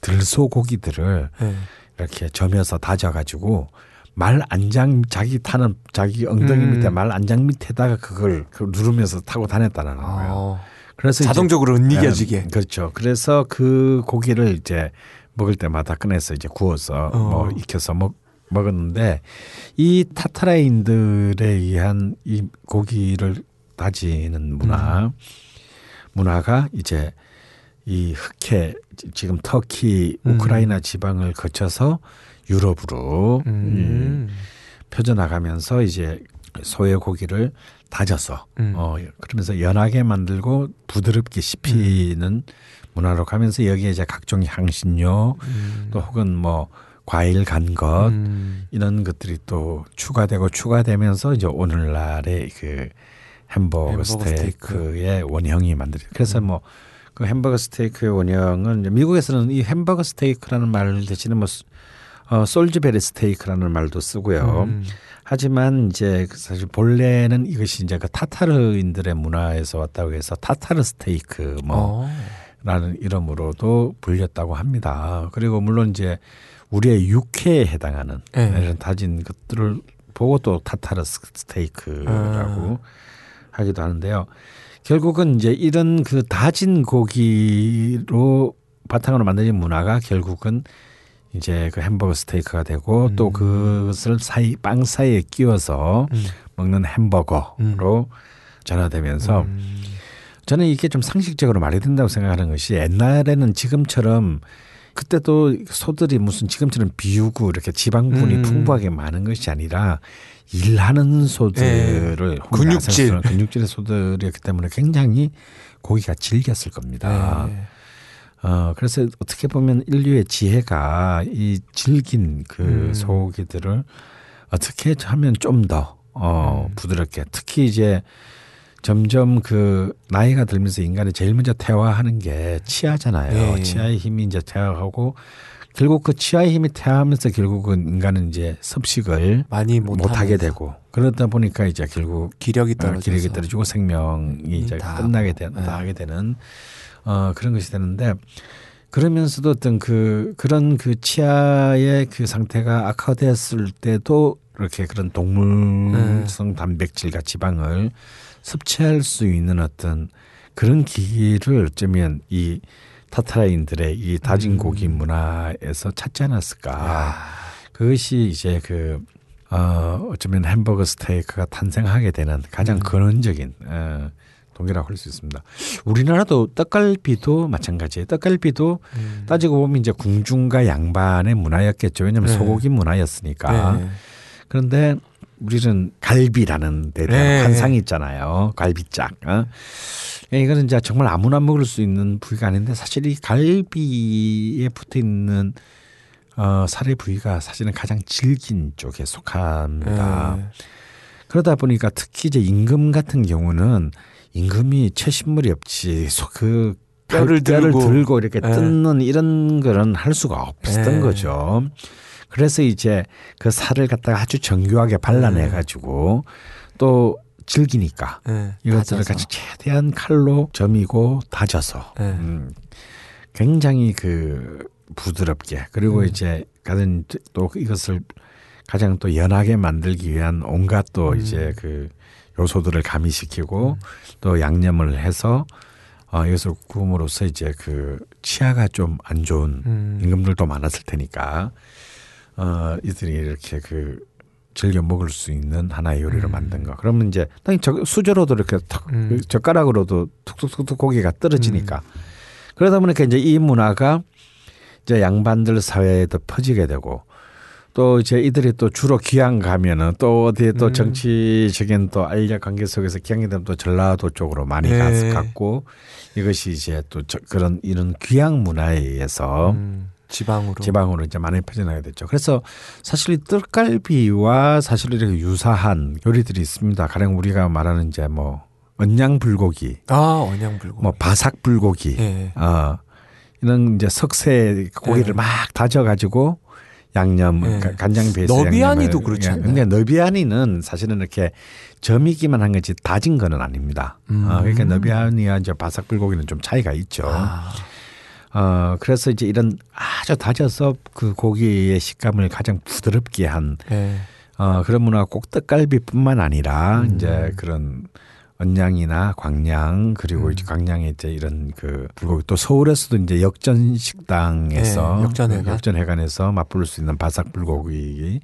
들소 고기들을 네. 이렇게 점여서 다져가지고 말 안장 자기 타는 자기 엉덩이 음. 밑에 말 안장 밑에다가 그걸 그 누르면서 타고 다녔다는 거예요. 어. 그래서 자동적으로 은이겨지게. 예, 그렇죠. 그래서 그 고기를 이제 먹을 때마다 꺼내서 이제 구워서 어. 뭐 익혀서 먹 먹었는데 이 타타라인들에 의한 이 고기를 다지는 문화 음. 문화가 이제 이 흑해 지금 터키 음. 우크라이나 지방을 거쳐서 유럽으로 음. 이 펴져 나가면서 이제 소의 고기를 다져서 음. 어 그러면서 연하게 만들고 부드럽게 씹히는 문화로 가면서 여기에 이제 각종 향신료 또 혹은 뭐 과일 간 것 음. 이런 것들이 또 추가되고 추가되면서 이제 오늘날의 그 햄버거, 햄버거 스테이크의 원형이 만들어요. 그래서 뭐그 햄버거 스테이크의 원형은 미국에서는 이 햄버거 스테이크라는 말 대신에 뭐 소- 어, 솔즈베리 스테이크라는 말도 쓰고요. 음. 하지만 이제 그 사실 본래는 이것이 이제 그 타타르인들의 문화에서 왔다고 해서 타타르 스테이크 뭐 어. 라는 이름으로도 불렸다고 합니다. 그리고 물론 이제 우리의 육회에 해당하는 네. 이런 다진 것들을 보고 또 타타르 스테이크라고 하기도 하는데요. 결국은 이제 이런 그 다진 고기로 바탕으로 만들어진 문화가 결국은 이제 그 햄버거 스테이크가 되고 음. 또 그것을 사이 빵 사이에 끼워서 음. 먹는 햄버거로 전화되면서 음. 저는 이게 좀 상식적으로 말이 된다고 생각하는 것이 옛날에는 지금처럼 그때도 소들이 무슨 지금처럼 비우고 이렇게 지방분이 음. 풍부하게 많은 것이 아니라 일하는 소들을 네. 혼자 근육질. 근육질의 소들이었기 때문에 굉장히 고기가 질겼을 겁니다. 네. 어, 그래서 어떻게 보면 인류의 지혜가 이 질긴 그 음. 소고기들을 어떻게 하면 좀 더, 어, 음. 부드럽게 특히 이제 점점 그 나이가 들면서 인간이 제일 먼저 퇴화하는 게 치아잖아요. 네. 치아의 힘이 이제 퇴화하고 결국 그 치아의 힘이 퇴화하면서 결국은 인간은 이제 섭식을 많이 못 하게 되고 그러다 보니까 이제 결국 기력이 어, 떨어져서 기력이 떨어지고 생명이 이제 다 끝나게 되, 네. 나게 되는 어 그런 것이 되는데 그러면서도 어떤 그 그런 그 치아의 그 상태가 악화되었을 때도 이렇게 그런 동물성 단백질과 지방을 섭취할 수 있는 어떤 그런 기기를 어쩌면 이 타타라인들의 이 다진 고기 문화에서 찾지 않았을까. 그것이 이제 그, 어, 어쩌면 햄버거 스테이크가 탄생하게 되는 가장 근원적인, 어, 동기라고 할 수 있습니다. 우리나라도 떡갈비도 마찬가지예요. 떡갈비도 음. 따지고 보면 이제 궁중과 양반의 문화였겠죠. 왜냐하면 네. 소고기 문화였으니까. 네. 그런데 우리는 갈비라는 데 대한 네. 환상이 있잖아요. 갈비짝. 어? 이거는 이제 정말 아무나 먹을 수 있는 부위가 아닌데 사실 이 갈비에 붙어 있는 어, 살의 부위가 사실은 가장 질긴 쪽에 속합니다. 네. 그러다 보니까 특히 이제 임금 같은 경우는 임금이 채신물이 없지 소- 그 뼈를 뼈를 들고. 들고 이렇게 네. 뜯는 이런 거는 할 수가 없었던 네. 거죠. 그래서 이제 그 살을 갖다가 아주 정교하게 발라내 가지고 또 질기니까 네. 이것들을. 같이 최대한 칼로 점이고 다져서 네. 음, 굉장히 그 부드럽게 그리고 음. 이제 가장 또 이것을 가장 또 연하게 만들기 위한 온갖 또 음. 이제 그 요소들을 가미시키고 또 양념을 해서 어, 이것을 구움으로써 이제 그 치아가 좀 안 좋은 음. 임금들도 많았을 테니까 어, 이들이 이렇게 그 즐겨 먹을 수 있는 하나의 요리를 만든 거. 그러면 이제 당연히 저, 수저로도 이렇게 턱, 음. 젓가락으로도 툭툭툭툭 고기가 떨어지니까 그러다 보니까 이제 이 문화가 이제 양반들 사회에도 퍼지게 되고 또 이제 이들이 또 주로 기양 가면은 또 어디에 또 음. 정치적인 또 알력 관계 속에서 기양이 되면 또 전라도 쪽으로 많이 네. 가서 갔고 이것이 이제 또 저, 그런 이런 귀양 문화에 의해서 음. 지방으로. 지방으로 이제 많이 퍼져나게 됐죠. 그래서 사실 이 떡갈비와 사실 이렇게 유사한 요리들이 있습니다. 가령 우리가 말하는 이제 뭐 언양 불고기, 아 언양 불고. 뭐 바삭 불고기, 예. 어 이런 이제 석쇠 고기를 네. 막 다져가지고 양념 네. 가- 간장 베이스 너비아니도 그렇지 않나요? 그러니까 너비아니는 사실은 이렇게 점이기만 한 거지 다진 거는 아닙니다. 음. 어, 그러니까 너비아니와 이제 바삭 불고기는 좀 차이가 있죠. 아. 어, 그래서 이제 이런 아주 다져서 그 고기의 식감을 가장 부드럽게 한, 예. 어, 그런 문화가 꼭 떡갈비뿐만 아니라 음. 이제 그런 언양이나 광양 그리고 음. 이제 광양에 이제 이런 그 불고기 또 서울에서도 이제 역전 식당에서 네, 역전회관. 역전회관에서 맛볼 수 있는 바삭 불고기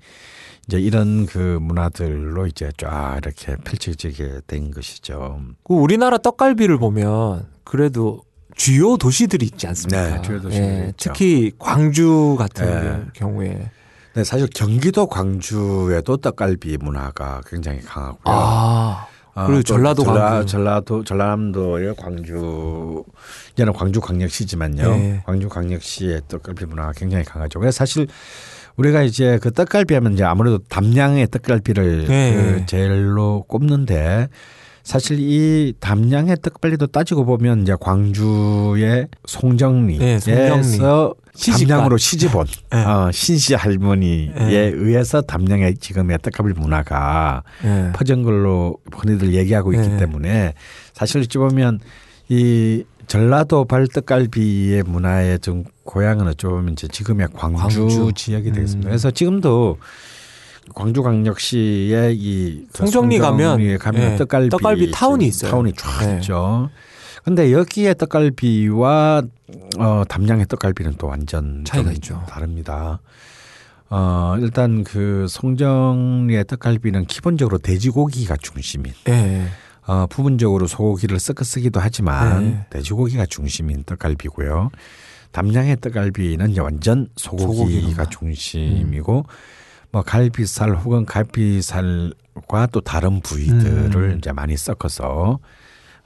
이제 이런 그 문화들로 이제 쫙 이렇게 펼쳐지게 된 것이죠. 그 우리나라 떡갈비를 보면 그래도 주요 도시들이 있지 않습니까? 네, 주요 도시들이 예. 특히 광주 같은 네. 경우에 네, 사실 경기도 광주에도 떡갈비 문화가 굉장히 강하고요. 아 어, 그리고 또 전라도 전라, 광주. 전라도 전라남도의 광주 이제는 광주 광역시지만요. 네. 광주 광역시의 떡갈비 문화가 굉장히 강하죠. 그래서 사실 우리가 이제 그 떡갈비 하면 이제 아무래도 담양의 떡갈비를 네. 그 제일로 꼽는데 사실 이 담양의 떡갈비도 따지고 보면 이제 광주의 송정리에서 네. 시집간. 담양으로 시집온 네. 어, 신씨 할머니에 네. 의해서 담양의 지금의 떡갈비 문화가 예. 퍼진 걸로 흔히들 얘기하고 있기 네. 때문에 사실 어찌 보면 이 전라도 발떡갈비의 문화의 좀 고향은 어찌 보면 이제 지금의 광주, 광주. 지역이 되겠습니다. 음. 그래서 지금도 광주광역시의 이그 송정리 가면, 가면 예, 떡갈비 떡갈비 타운이 있어요. 타운이 쫙 네. 있죠. 근데 여기에 떡갈비와 어, 담양의 떡갈비는 또 완전 차이가 좀 있죠. 다릅니다. 어, 일단 그 송정리의 떡갈비는 기본적으로 돼지고기가 중심인 예. 어, 부분적으로 소고기를 섞어 쓰기도 하지만 네. 돼지고기가 중심인 떡갈비고요. 담양의 떡갈비는 완전 소고기가 소고기로만. 중심이고 뭐 갈비살 혹은 갈비살과 또 다른 부위들을 음. 이제 많이 섞어서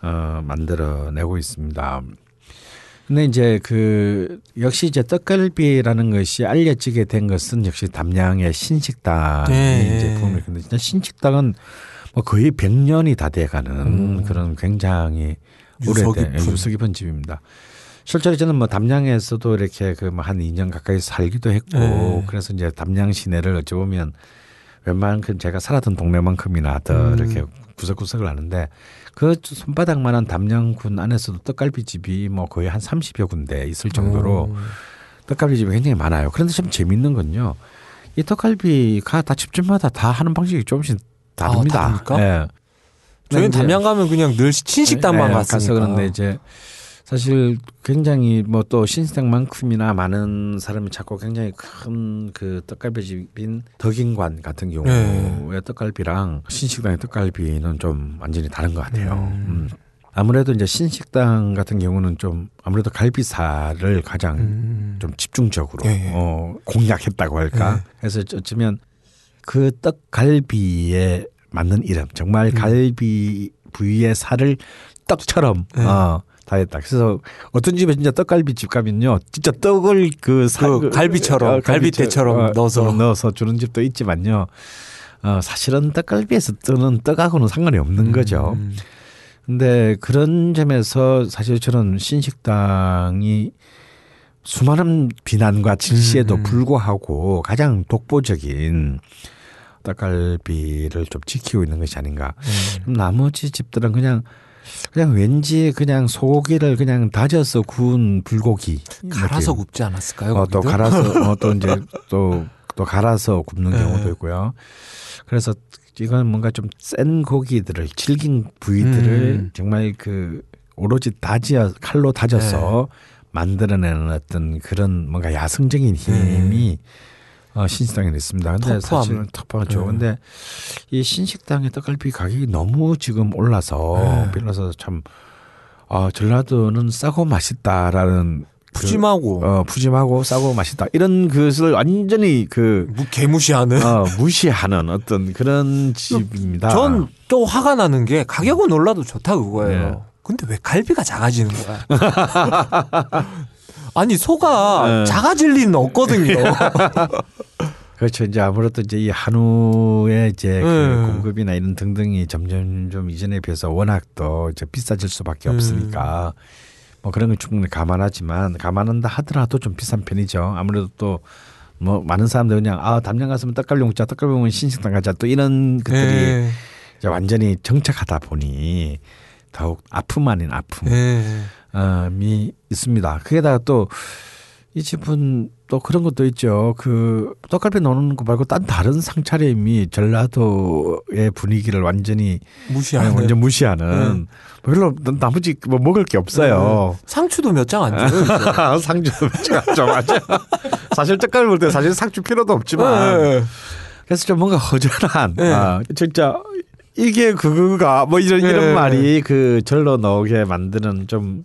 어, 만들어내고 있습니다. 근데 이제 그 역시 이제 떡갈비라는 것이 알려지게 된 것은 역시 담양의 신식당이 네. 이제 부흥을 근데 진짜 신식당은 뭐 거의 100년이 다 돼가는 음. 그런 굉장히 오래된. 유서 깊은 집입니다. 실제로 저는 뭐 담양에서도 이렇게 그 한 2년 가까이 살기도 했고 네. 그래서 이제 담양 시내를 어찌 보면 웬만큼 제가 살았던 동네만큼이나 더 음. 이렇게 구석구석을 아는데 그 손바닥만한 담양군 안에서도 떡갈비 집이 뭐 거의 한 30여 군데 있을 정도로 음. 떡갈비 집이 굉장히 많아요. 그런데 참 재밌는 건요. 이 떡갈비가 다 집집마다 다 하는 방식이 조금씩 다릅니다. 아, 다릅니까? 예. 저희는 담양 가면 그냥 늘 친식당만 예, 갔으니까. 가서 그런데 이제 사실 굉장히 뭐 또 신식당만큼이나 많은 사람이 찾고 굉장히 큰 그 떡갈비집인 덕인관 같은 경우의 네. 떡갈비랑 신식당의 떡갈비는 좀 완전히 다른 것 같아요. 음. 음. 아무래도 이제 신식당 같은 경우는 좀 아무래도 갈비살을 가장 음. 좀 집중적으로 예, 예. 어, 공략했다고 할까. 예. 그래서 어쩌면 그 떡갈비에 맞는 이름, 정말 음. 갈비 부위의 살을 떡처럼 예. 어, 다 했다. 그래서 어떤 집에 진짜 떡갈비 집 가면요, 진짜 떡을 그, 사, 그 갈비처럼, 갈비대처럼 넣어서. 넣어서 주는 집도 있지만요. 어, 사실은 떡갈비에서 뜨는 떡하고는 상관이 없는 거죠. 음. 근데 그런 점에서 사실 저는 신식당이 수많은 비난과 질시에도 음. 불구하고 가장 독보적인 떡갈비를 좀 지키고 있는 것이 아닌가. 음. 나머지 집들은 그냥 그냥 왠지 그냥 소고기를 그냥 다져서 구운 불고기 갈아서 느낌. 굽지 않았을까요? 어, 또? 갈아서 어, 또 이제 또 또 갈아서 굽는 네. 경우도 있고요. 그래서 이건 뭔가 좀 센 고기들을 질긴 부위들을 음. 정말 그 오로지 다지어 칼로 다져서 만들어내는 어떤 그런 뭔가 야성적인 힘이 어, 신식당에 있습니다. 근데 네. 터프함. 사실은 터프하죠. 네. 근데 이 신식당의 떡갈비 가격이 너무 지금 올라서 네. 빌라서 참 아, 전라도는 싸고 맛있다라는 그 푸짐하고 어, 푸짐하고 싸고 맛있다. 이런 것을 완전히 그 무- 개무시하는. 어, 무시하는 어떤 그런 집입니다. 전 또 화가 나는 게 가격은 올라도 좋다 그거예요. 네. 근데 왜 갈비가 작아지는 거야? 아니 소가 네. 작아질 리는 없거든요. 그렇죠. 이제 아무래도 이제 이 한우의 이제 그 네. 공급이나 이런 등등이 점점 좀 이전에 비해서 워낙 더 이제 비싸질 수밖에 음. 없으니까 뭐 그런 건 충분히 감안하지만 감안한다 하더라도 좀 비싼 편이죠. 아무래도 또 뭐 많은 사람들 그냥 아 담양 갔으면 떡갈비 먹자, 떡갈비 먹으면 신식당 가자 또 이런 것들이 네. 이제 완전히 정착하다 보니 더욱 아픔 아닌 아픔. 네. 이 있습니다. 그게다가 또 이 집은 또 그런 것도 있죠. 그 떡갈비 넣는 거 말고 딴 다른 상차림이 전라도의 분위기를 완전히 무시하는. 완전 무시하는 별로 나머지 뭐 먹을 게 없어요. 상추도 몇 장 안 줘요. 이제. 상주도 좀 맞아. 사실 떡갈비 볼때 사실 상주 필요도 없지만 네. 그래서 좀 뭔가 허전한 네. 아, 진짜 이게 그거가 뭐 이런 네. 이런 말이 그 절로 나오게 만드는 좀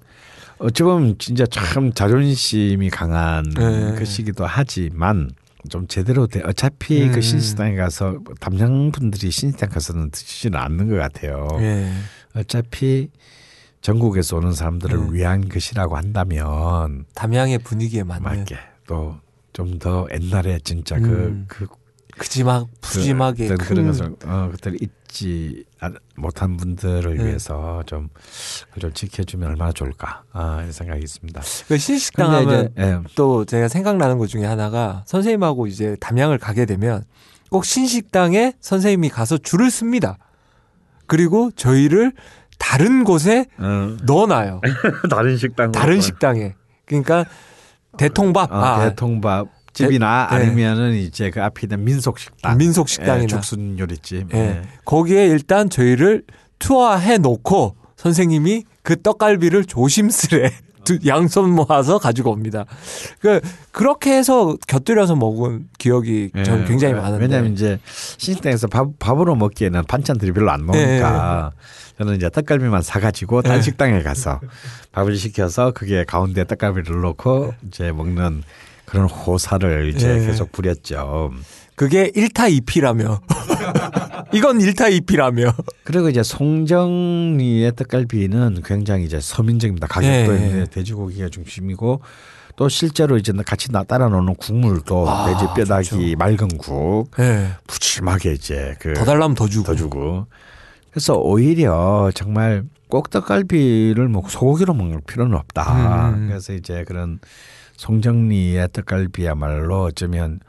어찌 보면 진짜 참 자존심이 강한 네. 것이기도 하지만 좀 제대로 돼 어차피 음. 그 신시당에 가서 담양 분들이 신시당 가서는 드시지는 않는 것 같아요. 예. 어차피 전국에서 오는 사람들을 네. 위한 것이라고 한다면 담양의 분위기에 맞는 맞게 또 좀 더 옛날에 진짜 음. 그그 그지막 푸짐하게 그, 큰 그런 것을 어, 그때를 잊지 않- 못한 분들을 네. 위해서 좀, 그걸 좀 지켜주면 얼마나 좋을까 아, 이런 생각이 있습니다. 그 신식당 근데 하면 예, 또 제가 생각나는 것 중에 하나가 선생님하고 이제 담양을 가게 되면 꼭 신식당에 선생님이 가서 줄을 씁니다. 그리고 저희를 다른 곳에 넣어놔요. 다른 식당 다른 식당에. 그러니까 대통밥, 어, 아, 대통밥 집이나 대- 네. 아니면은 이제 그 앞에 있는 민속 식당, 민속 식당이나 예, 죽순 요리집. 예. 예. 거기에 일단 저희를 투어해 놓고 선생님이 그 떡갈비를 조심스레 두 양손 모아서 가지고 옵니다. 그 그렇게 해서 곁들여서 먹은 기억이 저는 굉장히 예, 많은데. 왜냐하면 이제 신식당에서 밥, 밥으로 먹기에는 반찬들이 별로 안 나오니까 저는 이제 떡갈비만 사가지고 딴 예. 식당에 가서 밥을 시켜서 그게 가운데 떡갈비를 넣고 이제 먹는 그런 호사를 이제 예. 계속 부렸죠. 그게 1타 2피라며. 이건 1타 2피라며. 그리고 이제 송정리의 떡갈비는 굉장히 이제 서민적입니다. 가격도 예, 예. 이제 돼지고기가 중심이고 또 실제로 이제 같이 나 따라 놓는 국물도 아, 돼지 뼈다귀 맑은 국 예. 푸짐하게 이제 그더 달라면 더 주고. 더 주고. 그래서 오히려 정말 꼭 떡갈비를 뭐 소고기로 먹을 필요는 없다. 음. 그래서 이제 그런 송정리의 떡갈비야말로 어쩌면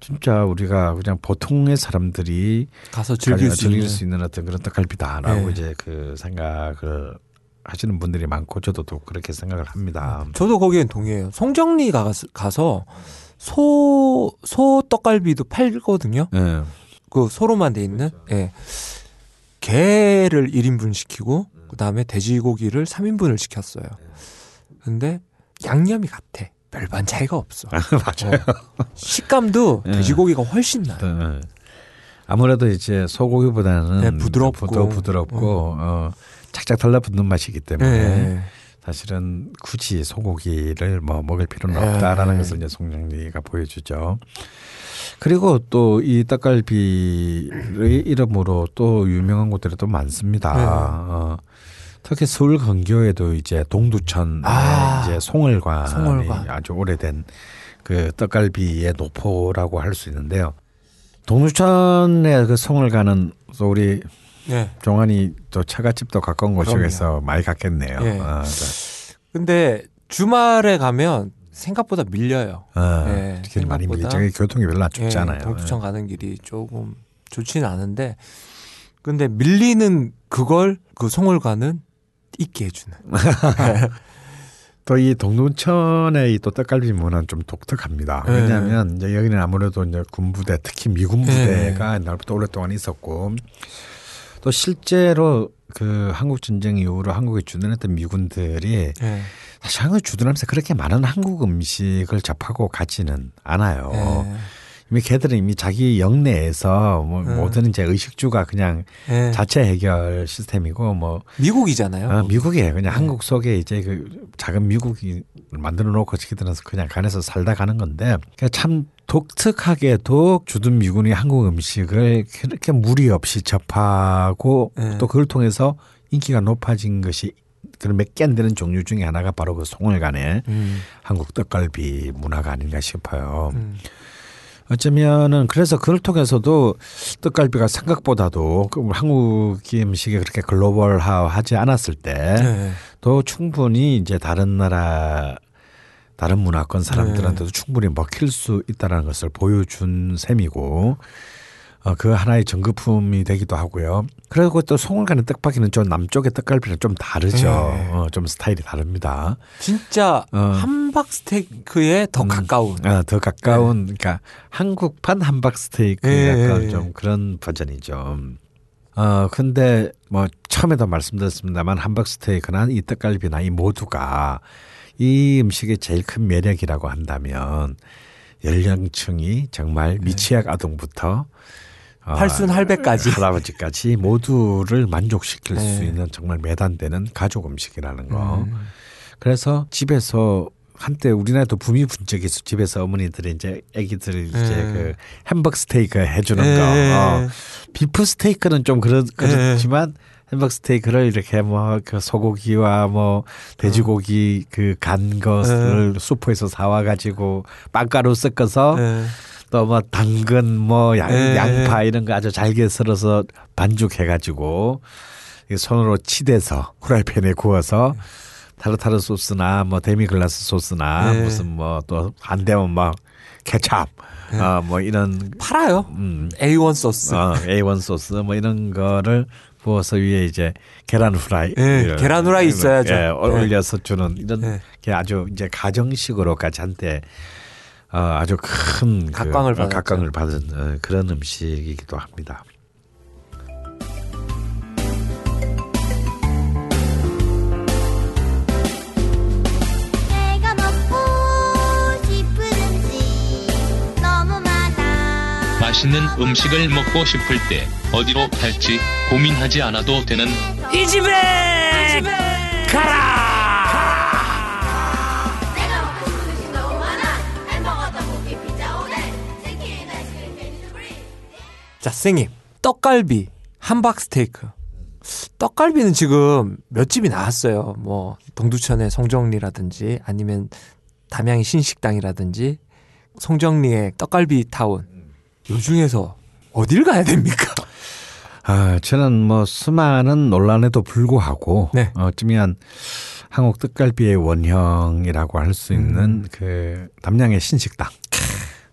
진짜 우리가 그냥 보통의 사람들이 가서 즐길 수 있는. 수 있는 어떤 그런 떡갈비다라고 네. 이제 그 생각을 하시는 분들이 많고 저도 또 그렇게 생각을 합니다. 저도 거기엔 동의해요. 송정리 가서, 가서 소, 소 떡갈비도 팔거든요. 예. 그 소로만 돼 있는. 예. 게를 1인분 시키고 그다음에 돼지고기를 3인분을 시켰어요. 근데 양념이 같아. 별반 차이가 없어. 맞아요. 어. 식감도 예. 돼지고기가 훨씬 나요. 예. 아무래도 이제 소고기보다는 네, 부드럽고. 더 부드럽고 어. 착착 달라붙는 맛이기 때문에 예. 사실은 굳이 소고기를 뭐 먹을 필요는 예. 없다라는 것을 이제 송정리가 보여주죠. 그리고 또이 떡갈비의 이름으로 또 유명한 곳들이 또 많습니다. 네. 어, 특히 서울 근교에도 이제 동두천에 아, 이제 송월관이 송월관. 아주 오래된 그 떡갈비의 노포라고 할 수 있는데요. 동두천의 그 송월관은 또 우리 예. 종환이 또 처갓집도 가까운. 곳이어서 많이 갔겠네요. 예. 아, 네. 근데 주말에 가면 생각보다 밀려요. 아, 예, 길 많이 밀리. 생각보다. 저기 교통이 별로 안 예, 좋잖아요. 동두천 가는 길이 조금 좋지는 않은데 근데 밀리는 그걸 그 송월관은 있게 해주는. 또 이 동두천의 이또 떡갈비 문화는 좀 독특합니다. 예. 왜냐하면 이제 여기는 아무래도 이제 군부대 특히 미군 부대가 옛날부터 오랫동안 있었고 또 실제로 그 한국 전쟁 이후로 한국에 주둔했던 미군들이 예. 사실 한국에 주둔하면서 그렇게 많은 한국 음식을 접하고 가지는 않아요. 예. 이미 걔들은 이미 자기 영내에서 뭐 음. 모든 이제 의식주가 그냥 예. 자체 해결 시스템이고 뭐 미국이잖아요. 아, 미국이에요. 그냥 네. 한국 속에 이제 그 작은 미국이 만들어 놓고 지키들은 그냥 간에서 살다 가는 건데 그러니까 참 독특하게도 주둔 미군이 한국 음식을 그렇게 무리 없이 접하고 네. 또 그걸 통해서 인기가 높아진 것이 그런 몇 개 안 되는 종류 중에 하나가 바로 그 송월간의 음. 한국 떡갈비 문화가 아닌가 싶어요. 음. 어쩌면은 그래서 그걸 통해서도 떡갈비가 생각보다도 그 한국 음식이 그렇게 글로벌화하지 않았을 때또 예. 충분히 이제 다른 나라 다른 문화권 사람들한테도 충분히 먹힐 수 있다는 것을 보여준 셈이고 어, 그 하나의 전거품이 되기도 하고요. 그리고 또 송월간의 떡볶이는 좀 남쪽의 떡갈비는 좀 다르죠. 네. 어, 좀 스타일이 다릅니다. 진짜 어. 함박 스테이크에 더 음. 가까운. 아, 더 가까운 그러니까 한국판 함박 스테이크 예, 약간 예, 좀 그런 버전이죠. 어 근데 뭐 처음에도 말씀드렸습니다만 함박 스테이크나 이 떡갈비나 이 모두가 이 음식의 제일 큰 매력이라고 한다면 연령층이 정말 미취학 아동부터 어, 팔순 할배까지. 할아버지까지 모두를 만족시킬 네. 수 있는 정말 매단되는 가족 음식이라는 거. 음. 그래서 집에서 한때 우리나라도 붐이 분 적이 있어. 집에서 어머니들이 이제 아기들 이제 네. 그 햄버거 스테이크 해주는 네. 거. 어. 비프 스테이크는 좀 그렇, 그렇지만 햄버거 스테이크를 이렇게 뭐 그 소고기와 뭐 돼지고기 그 간 것을 슈퍼에서 사와 가지고 빵가루 섞어서 예. 또 뭐 당근 뭐 양, 네. 양파 이런 거 아주 잘게 썰어서 반죽해 가지고 손으로 치대서 후라이팬에 구워서 타르타르 소스나 뭐 데미글라스 소스나 네. 무슨 뭐 또 안 되면 뭐 케찹 어뭐 이런 팔아요. 음 A1 소스. 어, A1 소스 뭐 이런 거를 부어서 위에 이제 계란 후라이 예, 계란 후라이 있어야죠. 예, 예. 올려서 주는 이런 예. 게 아주 이제 가정식으로까지 한때 어, 아주 큰 각광을, 그, 각광을 어, 받은 어, 그런 음식이기도 합니다. 맛있는 음식을 먹고 싶을 때 어디로 갈지 고민하지 않아도 되는 이 집에, 이 집에 가라! 자, 선생님. 떡갈비, 함박 스테이크. 떡갈비는 지금 몇 집이 나왔어요. 뭐 동두천의 성정리라든지 아니면 담양의 신식당이라든지 송정리의 떡갈비 타운. 요 중에서 어딜 가야 됩니까? 아, 저는 뭐 수많은 논란에도 불구하고 네. 어쩌면 한국 떡갈비의 원형이라고 할 수 있는 음. 그 담양의 신식당.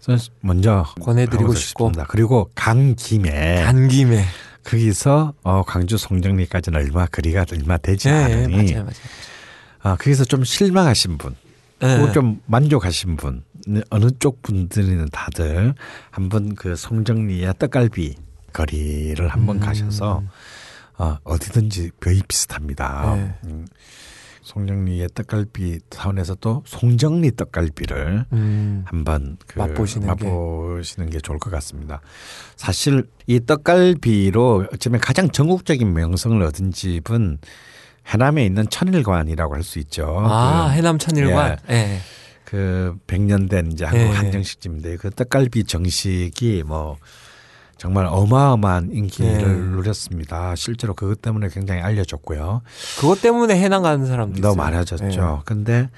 그래서 먼저 권해드리고 싶고. 싶습니다. 그리고 간 김에 간 김에. 거기서 어, 광주 송정리까지는 얼마 거리가 얼마 되지 예, 않으니 맞아요, 맞아요. 아, 거기서 좀 실망하신 분, 예. 또좀 만족하신 분, 어느 쪽 분들이는 다들 한번 그 송정리의 떡갈비 거리를 한번 음. 가셔서 어, 어디든지 거의 비슷합니다. 네. 음, 송정리의 떡갈비 타운에서 또 송정리 떡갈비를 음. 한번 그 맛보시는 게. 맛보시는 게 좋을 것 같습니다. 사실 이 떡갈비로 어쩌면 가장 전국적인 명성을 얻은 집은 해남에 있는 천일관이라고 할 수 있죠. 아, 그, 해남 천일관. 예. 그 100년 된 이제 한국 예. 한정식집인데 그 떡갈비 정식이 뭐 정말 어마어마한 인기를 예. 누렸습니다. 실제로 그것 때문에 굉장히 알려졌고요. 그것 때문에 해남 가는 사람도 너무. 많아졌죠. 근데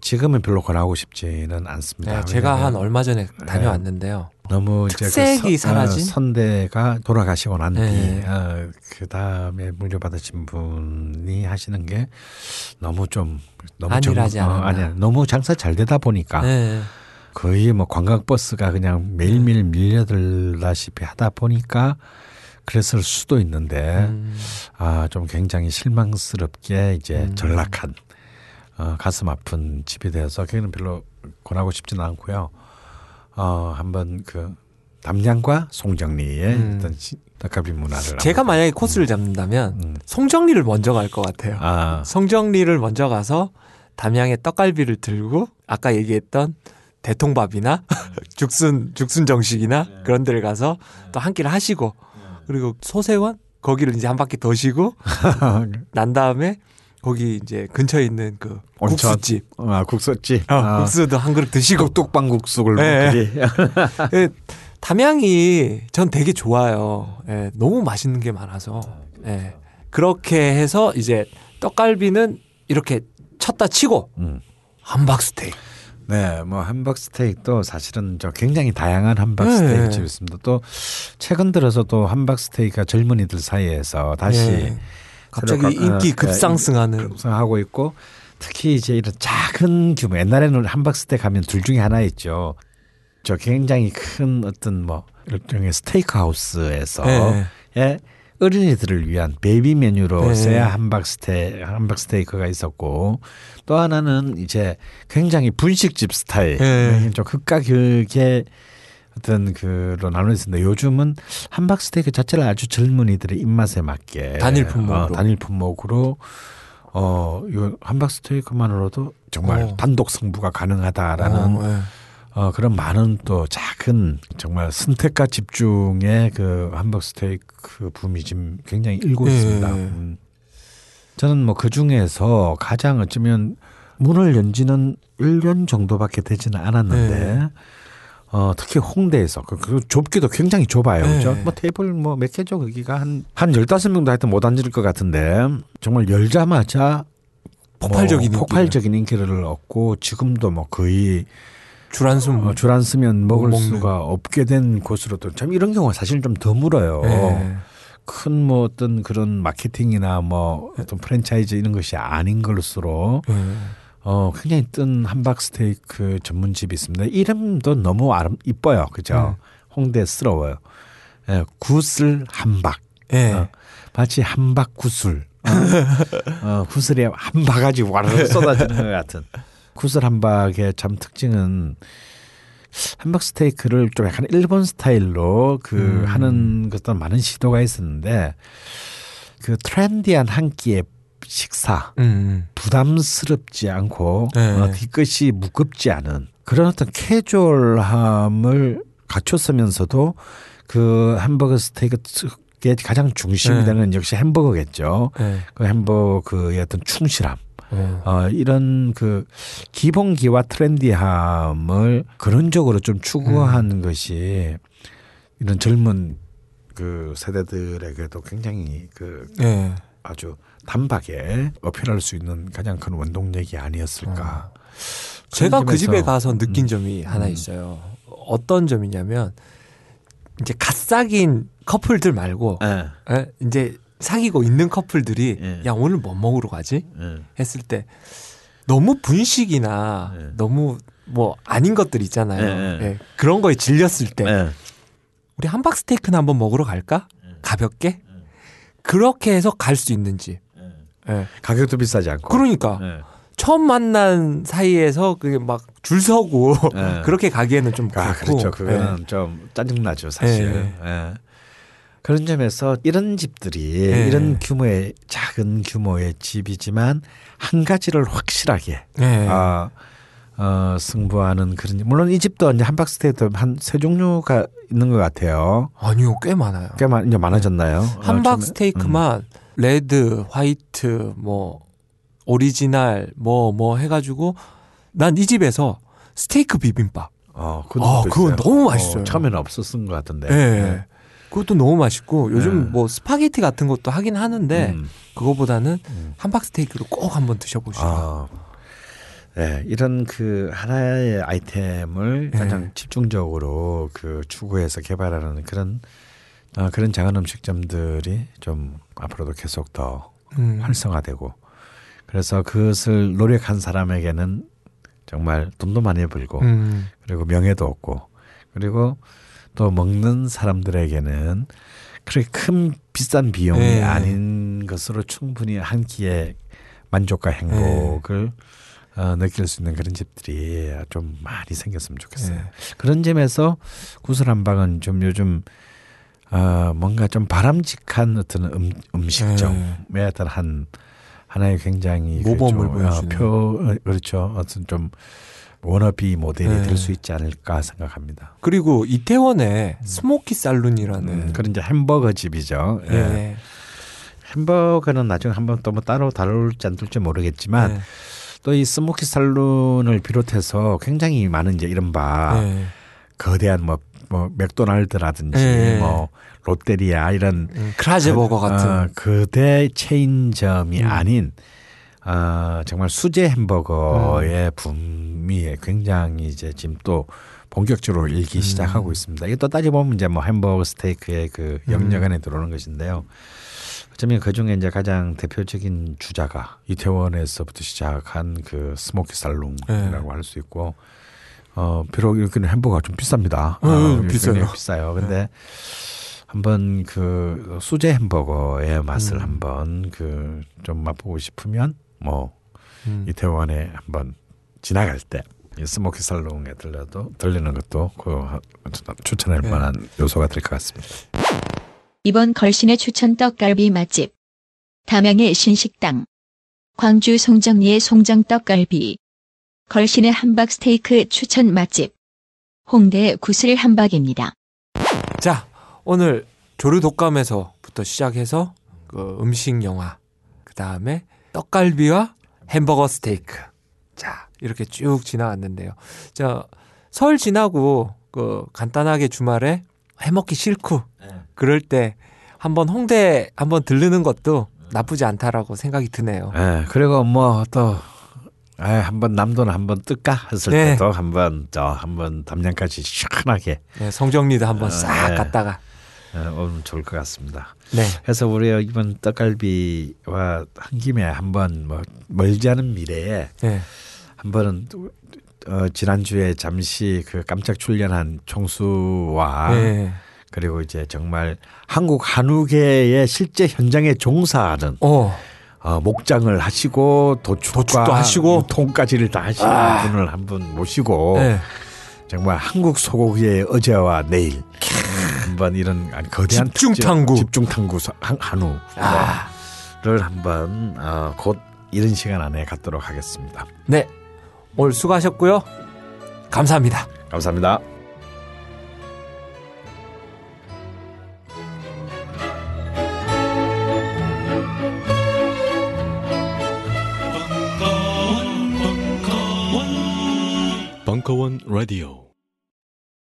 지금은 별로 권하고 싶지는 예. 않습니다. 예, 제가 한 얼마 전에 다녀왔는데요. 너무 이제 특색이 그 선- 사라진? 어, 선대가 돌아가시고 난 뒤, 네. 어, 그 다음에 물려받으신 분이 하시는 게 너무 좀 너무 안일하지 정- 어. 아니야 너무 장사 잘 되다 보니까 예. 거의 뭐 관광버스가 그냥 매일매일 밀려들다시피 하다 보니까 그랬을 수도 있는데 음. 아 좀 굉장히 실망스럽게 이제 음. 전락한 어, 가슴 아픈 집이 되어서 걔는 별로 권하고 싶지는 않고요. 어 한번 그 담양과 송정리의 음. 어떤 시- 떡갈비 문화를 제가 만약에 코스를 잡는다면 음. 송정리를 먼저 갈 것 같아요. 아 송정리를 먼저 가서 담양의 떡갈비를 들고 아까 얘기했던 대통밥이나 죽순 죽순 정식이나 그런 데를 가서 또 한 끼를 하시고 그리고 소세원 거기를 이제 한 바퀴 도시고 난 다음에 거기 이제 근처에 있는 그 온천. 국수집 아 국수집 어, 아, 국수도 한 그릇 드시고 뚝방 국수를 네. 먹기 예, 담양이 전 되게 좋아요. 예, 너무 맛있는 게 많아서. 예. 그렇게 해서 이제 떡갈비는 이렇게 쳤다 치고 음. 함박 스테이크. 네, 뭐 함박 스테이크도 사실은 저 굉장히 다양한 함박 네. 스테이크 집이 있습니다. 또 최근 들어서 또 함박 스테이크가 젊은이들 사이에서 다시 예. 갑자기 새로 가- 인기 어, 급상승하는 급상하고 있고 특히 이제 이런 작은 규모 옛날에는 함박 스테이크 하면 둘 중에 하나였죠. 저 굉장히 큰 어떤 뭐 일종의 스테이크 하우스에서 예. 예, 어린이들을 위한 베이비 메뉴로 네. 세야 함박 스테 함박 스테이크가 있었고 또 하나는 이제 굉장히 분식집 스타일 네. 좀 극과 극의 어떤 그로 나눠 있습니다. 요즘은 함박 스테이크 자체를 아주 젊은이들의 입맛에 맞게 단일 품목으로. 어, 단일 품목으로 어, 요 함박 스테이크만으로도 정말 어. 단독 승부가 가능하다라는 어, 예. 어, 그런 많은 또 작은 정말 선택과 집중의 그 함박 스테이크 붐이 지금 굉장히 일고 예. 있습니다. 음. 저는 뭐 그 중에서 가장 어쩌면 문을 연 지는 1년 정도밖에 되지는 않았는데 네. 어, 특히 홍대에서 그, 그 좁기도 굉장히 좁아요. 네. 그죠? 뭐 테이블 뭐 몇 개죠? 거기가 한, 한 15명도 하여튼 못 앉을 것 같은데 정말 열자마자 폭발적인 뭐 인기를. 폭발적인 인기를 얻고 지금도 뭐 거의 줄안숨. 어, 줄안 쓰면 먹을 못 먹는. 수가 없게 된 곳으로도 참 이런 경우가 사실 좀 드물어요. 예. 큰뭐 어떤 그런 마케팅이나 뭐 어떤 프랜차이즈 이런 것이 아닌 것으로 예. 어 굉장히 뜬 함박 스테이크 전문집이 있습니다. 이름도 너무 아름 이뻐요. 그죠? 홍대스러워요. 예, 구슬 함박. 예. 어, 마치 함박 구슬. 어, 어, 구슬에 한 바가지 와르르 쏟아지는 것 같은. 구슬 함박의 참 특징은 함박 스테이크를 좀 약간 일본 스타일로 그 음. 하는 것도 많은 시도가 있었는데 그 트렌디한 한 끼의 식사 음. 부담스럽지 않고 네. 어, 뒤끝이 무겁지 않은 그런 어떤 캐주얼함을 갖췄으면서도 그 햄버거 스테이크 의 가장 중심이 네. 되는 역시 햄버거겠죠. 네. 그 햄버거의 어떤 충실함. 어. 어, 이런 그 기본기와 트렌디함을 근원적으로 좀 추구하는 음. 것이 이런 젊은 그 세대들에게도 굉장히 그 네. 아주 단박에 어필할 수 있는 가장 큰 원동력이 아니었을까. 제가 그 집에 가서 느낀 음, 점이 하나 음. 있어요. 어떤 점이냐면 이제 갓 사귄 커플들 말고 예, 에? 이제 사귀고 있는 커플들이 예. 야 오늘 뭐 먹으러 가지? 예. 했을 때 너무 분식이나 예. 너무 뭐 아닌 것들 있잖아요. 예, 예. 예. 그런 거에 질렸을 때 예. 우리 함박 스테이크나 한번 먹으러 갈까? 가볍게? 그렇게 해서 갈 수 있는지. 예. 가격도 비싸지 않고. 그러니까 예. 처음 만난 사이에서 그게 막 줄 서고 예. 그렇게 가기에는 좀 아, 그렇고. 그렇죠. 그거는 좀 짜증 나죠, 사실. 예. 예. 그런 점에서 이런 집들이 예. 이런 규모의 작은 규모의 집이지만 한 가지를 확실하게 예. 아, 어, 승부하는 그런 물론 이 집도 이제 함박스테이도 한세 종류가 있는 것 같아요. 아니요, 꽤 많아요. 꽤 많, 이제 많아졌나요? 어, 함박 처음에? 스테이크만 red, white, 뭐 오리지널 뭐뭐 해가지고 난 이 집에서 스테이크 비빔밥. 어, 아, 그것도 그건 있어요. 너무 맛있어요. 어, 처음에는 없었던 것 같은데. 예. 네. 그것도 너무 맛있고 요즘 네. 뭐 스파게티 같은 것도 하긴 하는데 음. 그거보다는 음. 함박 스테이크를 꼭 한번 드셔보시고. 아, 네, 이런 그 하나의 아이템을 네. 가장 집중적으로 그 추구해서 개발하는 그런 어, 그런 작은 음식점들이 좀 앞으로도 계속 더 음. 활성화되고 그래서 그것을 노력한 사람에게는 정말 돈도 많이 벌고 음. 그리고 명예도 얻고 그리고 또 먹는 사람들에게는 그렇게 큰 비싼 비용이 네. 아닌 것으로 충분히 한 끼의 만족과 행복을 어, 느낄 수 있는 그런 집들이 좀 많이 생겼으면 좋겠어요. 네. 그런 점에서 구슬함박은 좀 요즘 어, 뭔가 좀 바람직한 어떤 음, 음식점의 어떤 한 하나의 굉장히 그 네. 모범을 좀, 어, 보여주는. 표 어, 그렇죠 어떤 좀 워너비 모델이 네. 될수 있지 않을까 생각합니다. 그리고 이태원에 스모키 살룬이라는 음, 그런 이제 햄버거 집이죠. 예. 예. 햄버거는 나중에 한번 또 뭐 따로 다룰지 안 될지 모르겠지만 예. 또이 스모키 살룬을 비롯해서 굉장히 많은 이제 이른바 예. 거대한 뭐, 뭐 맥도날드라든지 예. 뭐 롯데리아 이런 음, 크라제 버거 같은 어, 거대 체인점이 음. 아닌 어, 정말 수제 햄버거의 음. 붐이 굉장히 이제 지금 또 본격적으로 일기 음. 시작하고 있습니다. 이게 또 따져보면 이제 뭐 햄버거 스테이크의 그 음. 영역 안에 들어오는 것인데요. 어쩌면 그 중에 이제 가장 대표적인 주자가 이태원에서부터 시작한 그 스모키 살롱이라고 네. 할수 있고 어 비록 여기는 햄버거가 좀 비쌉니다. 음, 어, 비싸요. 비싸요. 근데 한번 그 수제 햄버거의 맛을 음. 한번 그 좀 맛보고 싶으면 뭐 음. 이태원에 한번 지나갈 때이 스모키 살롱에 들려도 들리는 것도 그 추천할 네. 만한 요소가 될 것 같습니다. 이번 걸신의 추천 떡갈비 맛집. 담양의 신식당. 광주 송정리의 송정 떡갈비. 걸신의 함박 스테이크 추천 맛집. 홍대 구슬 함박입니다. 자, 오늘 조류 독감에서부터 시작해서 그 음식 영화, 그 다음에 떡갈비와 햄버거 스테이크. 자, 이렇게 쭉 지나왔는데요. 자, 설 지나고 그 간단하게 주말에 해먹기 싫고 그럴 때 한번 홍대 한번 들르는 것도 나쁘지 않다라고 생각이 드네요. 예, 그리고 뭐또 아, 한번 남도는 한번 뜰까 했을 네. 때도 한번 저 한번 담양까지 시원하게 네, 성정리도 한번 아, 싹 네. 갔다가 예, 오면 좋을 것 같습니다. 네. 그래서 우리 이번 떡갈비와 한 김에 한번 뭐 멀지 않은 미래에 네. 한번은 어, 지난주에 잠시 그 깜짝 출연한 총수와 네. 그리고 이제 정말 한국 한우계의 실제 현장에 종사하는 어. 어, 목장을 하시고 도축과 도축도 하시고. 통까지를 다 하시는 아. 분을 한번 모시고 네. 정말 한국 소고기의 어제와 내일 한번 이런 거대한 집중 탐구 집중 탐구 한우를 아. 한번 어, 곧 이른 시간 안에 갖도록 하겠습니다. 네. 오늘 수고하셨고요. 감사합니다. 감사합니다. 벙커원 라디오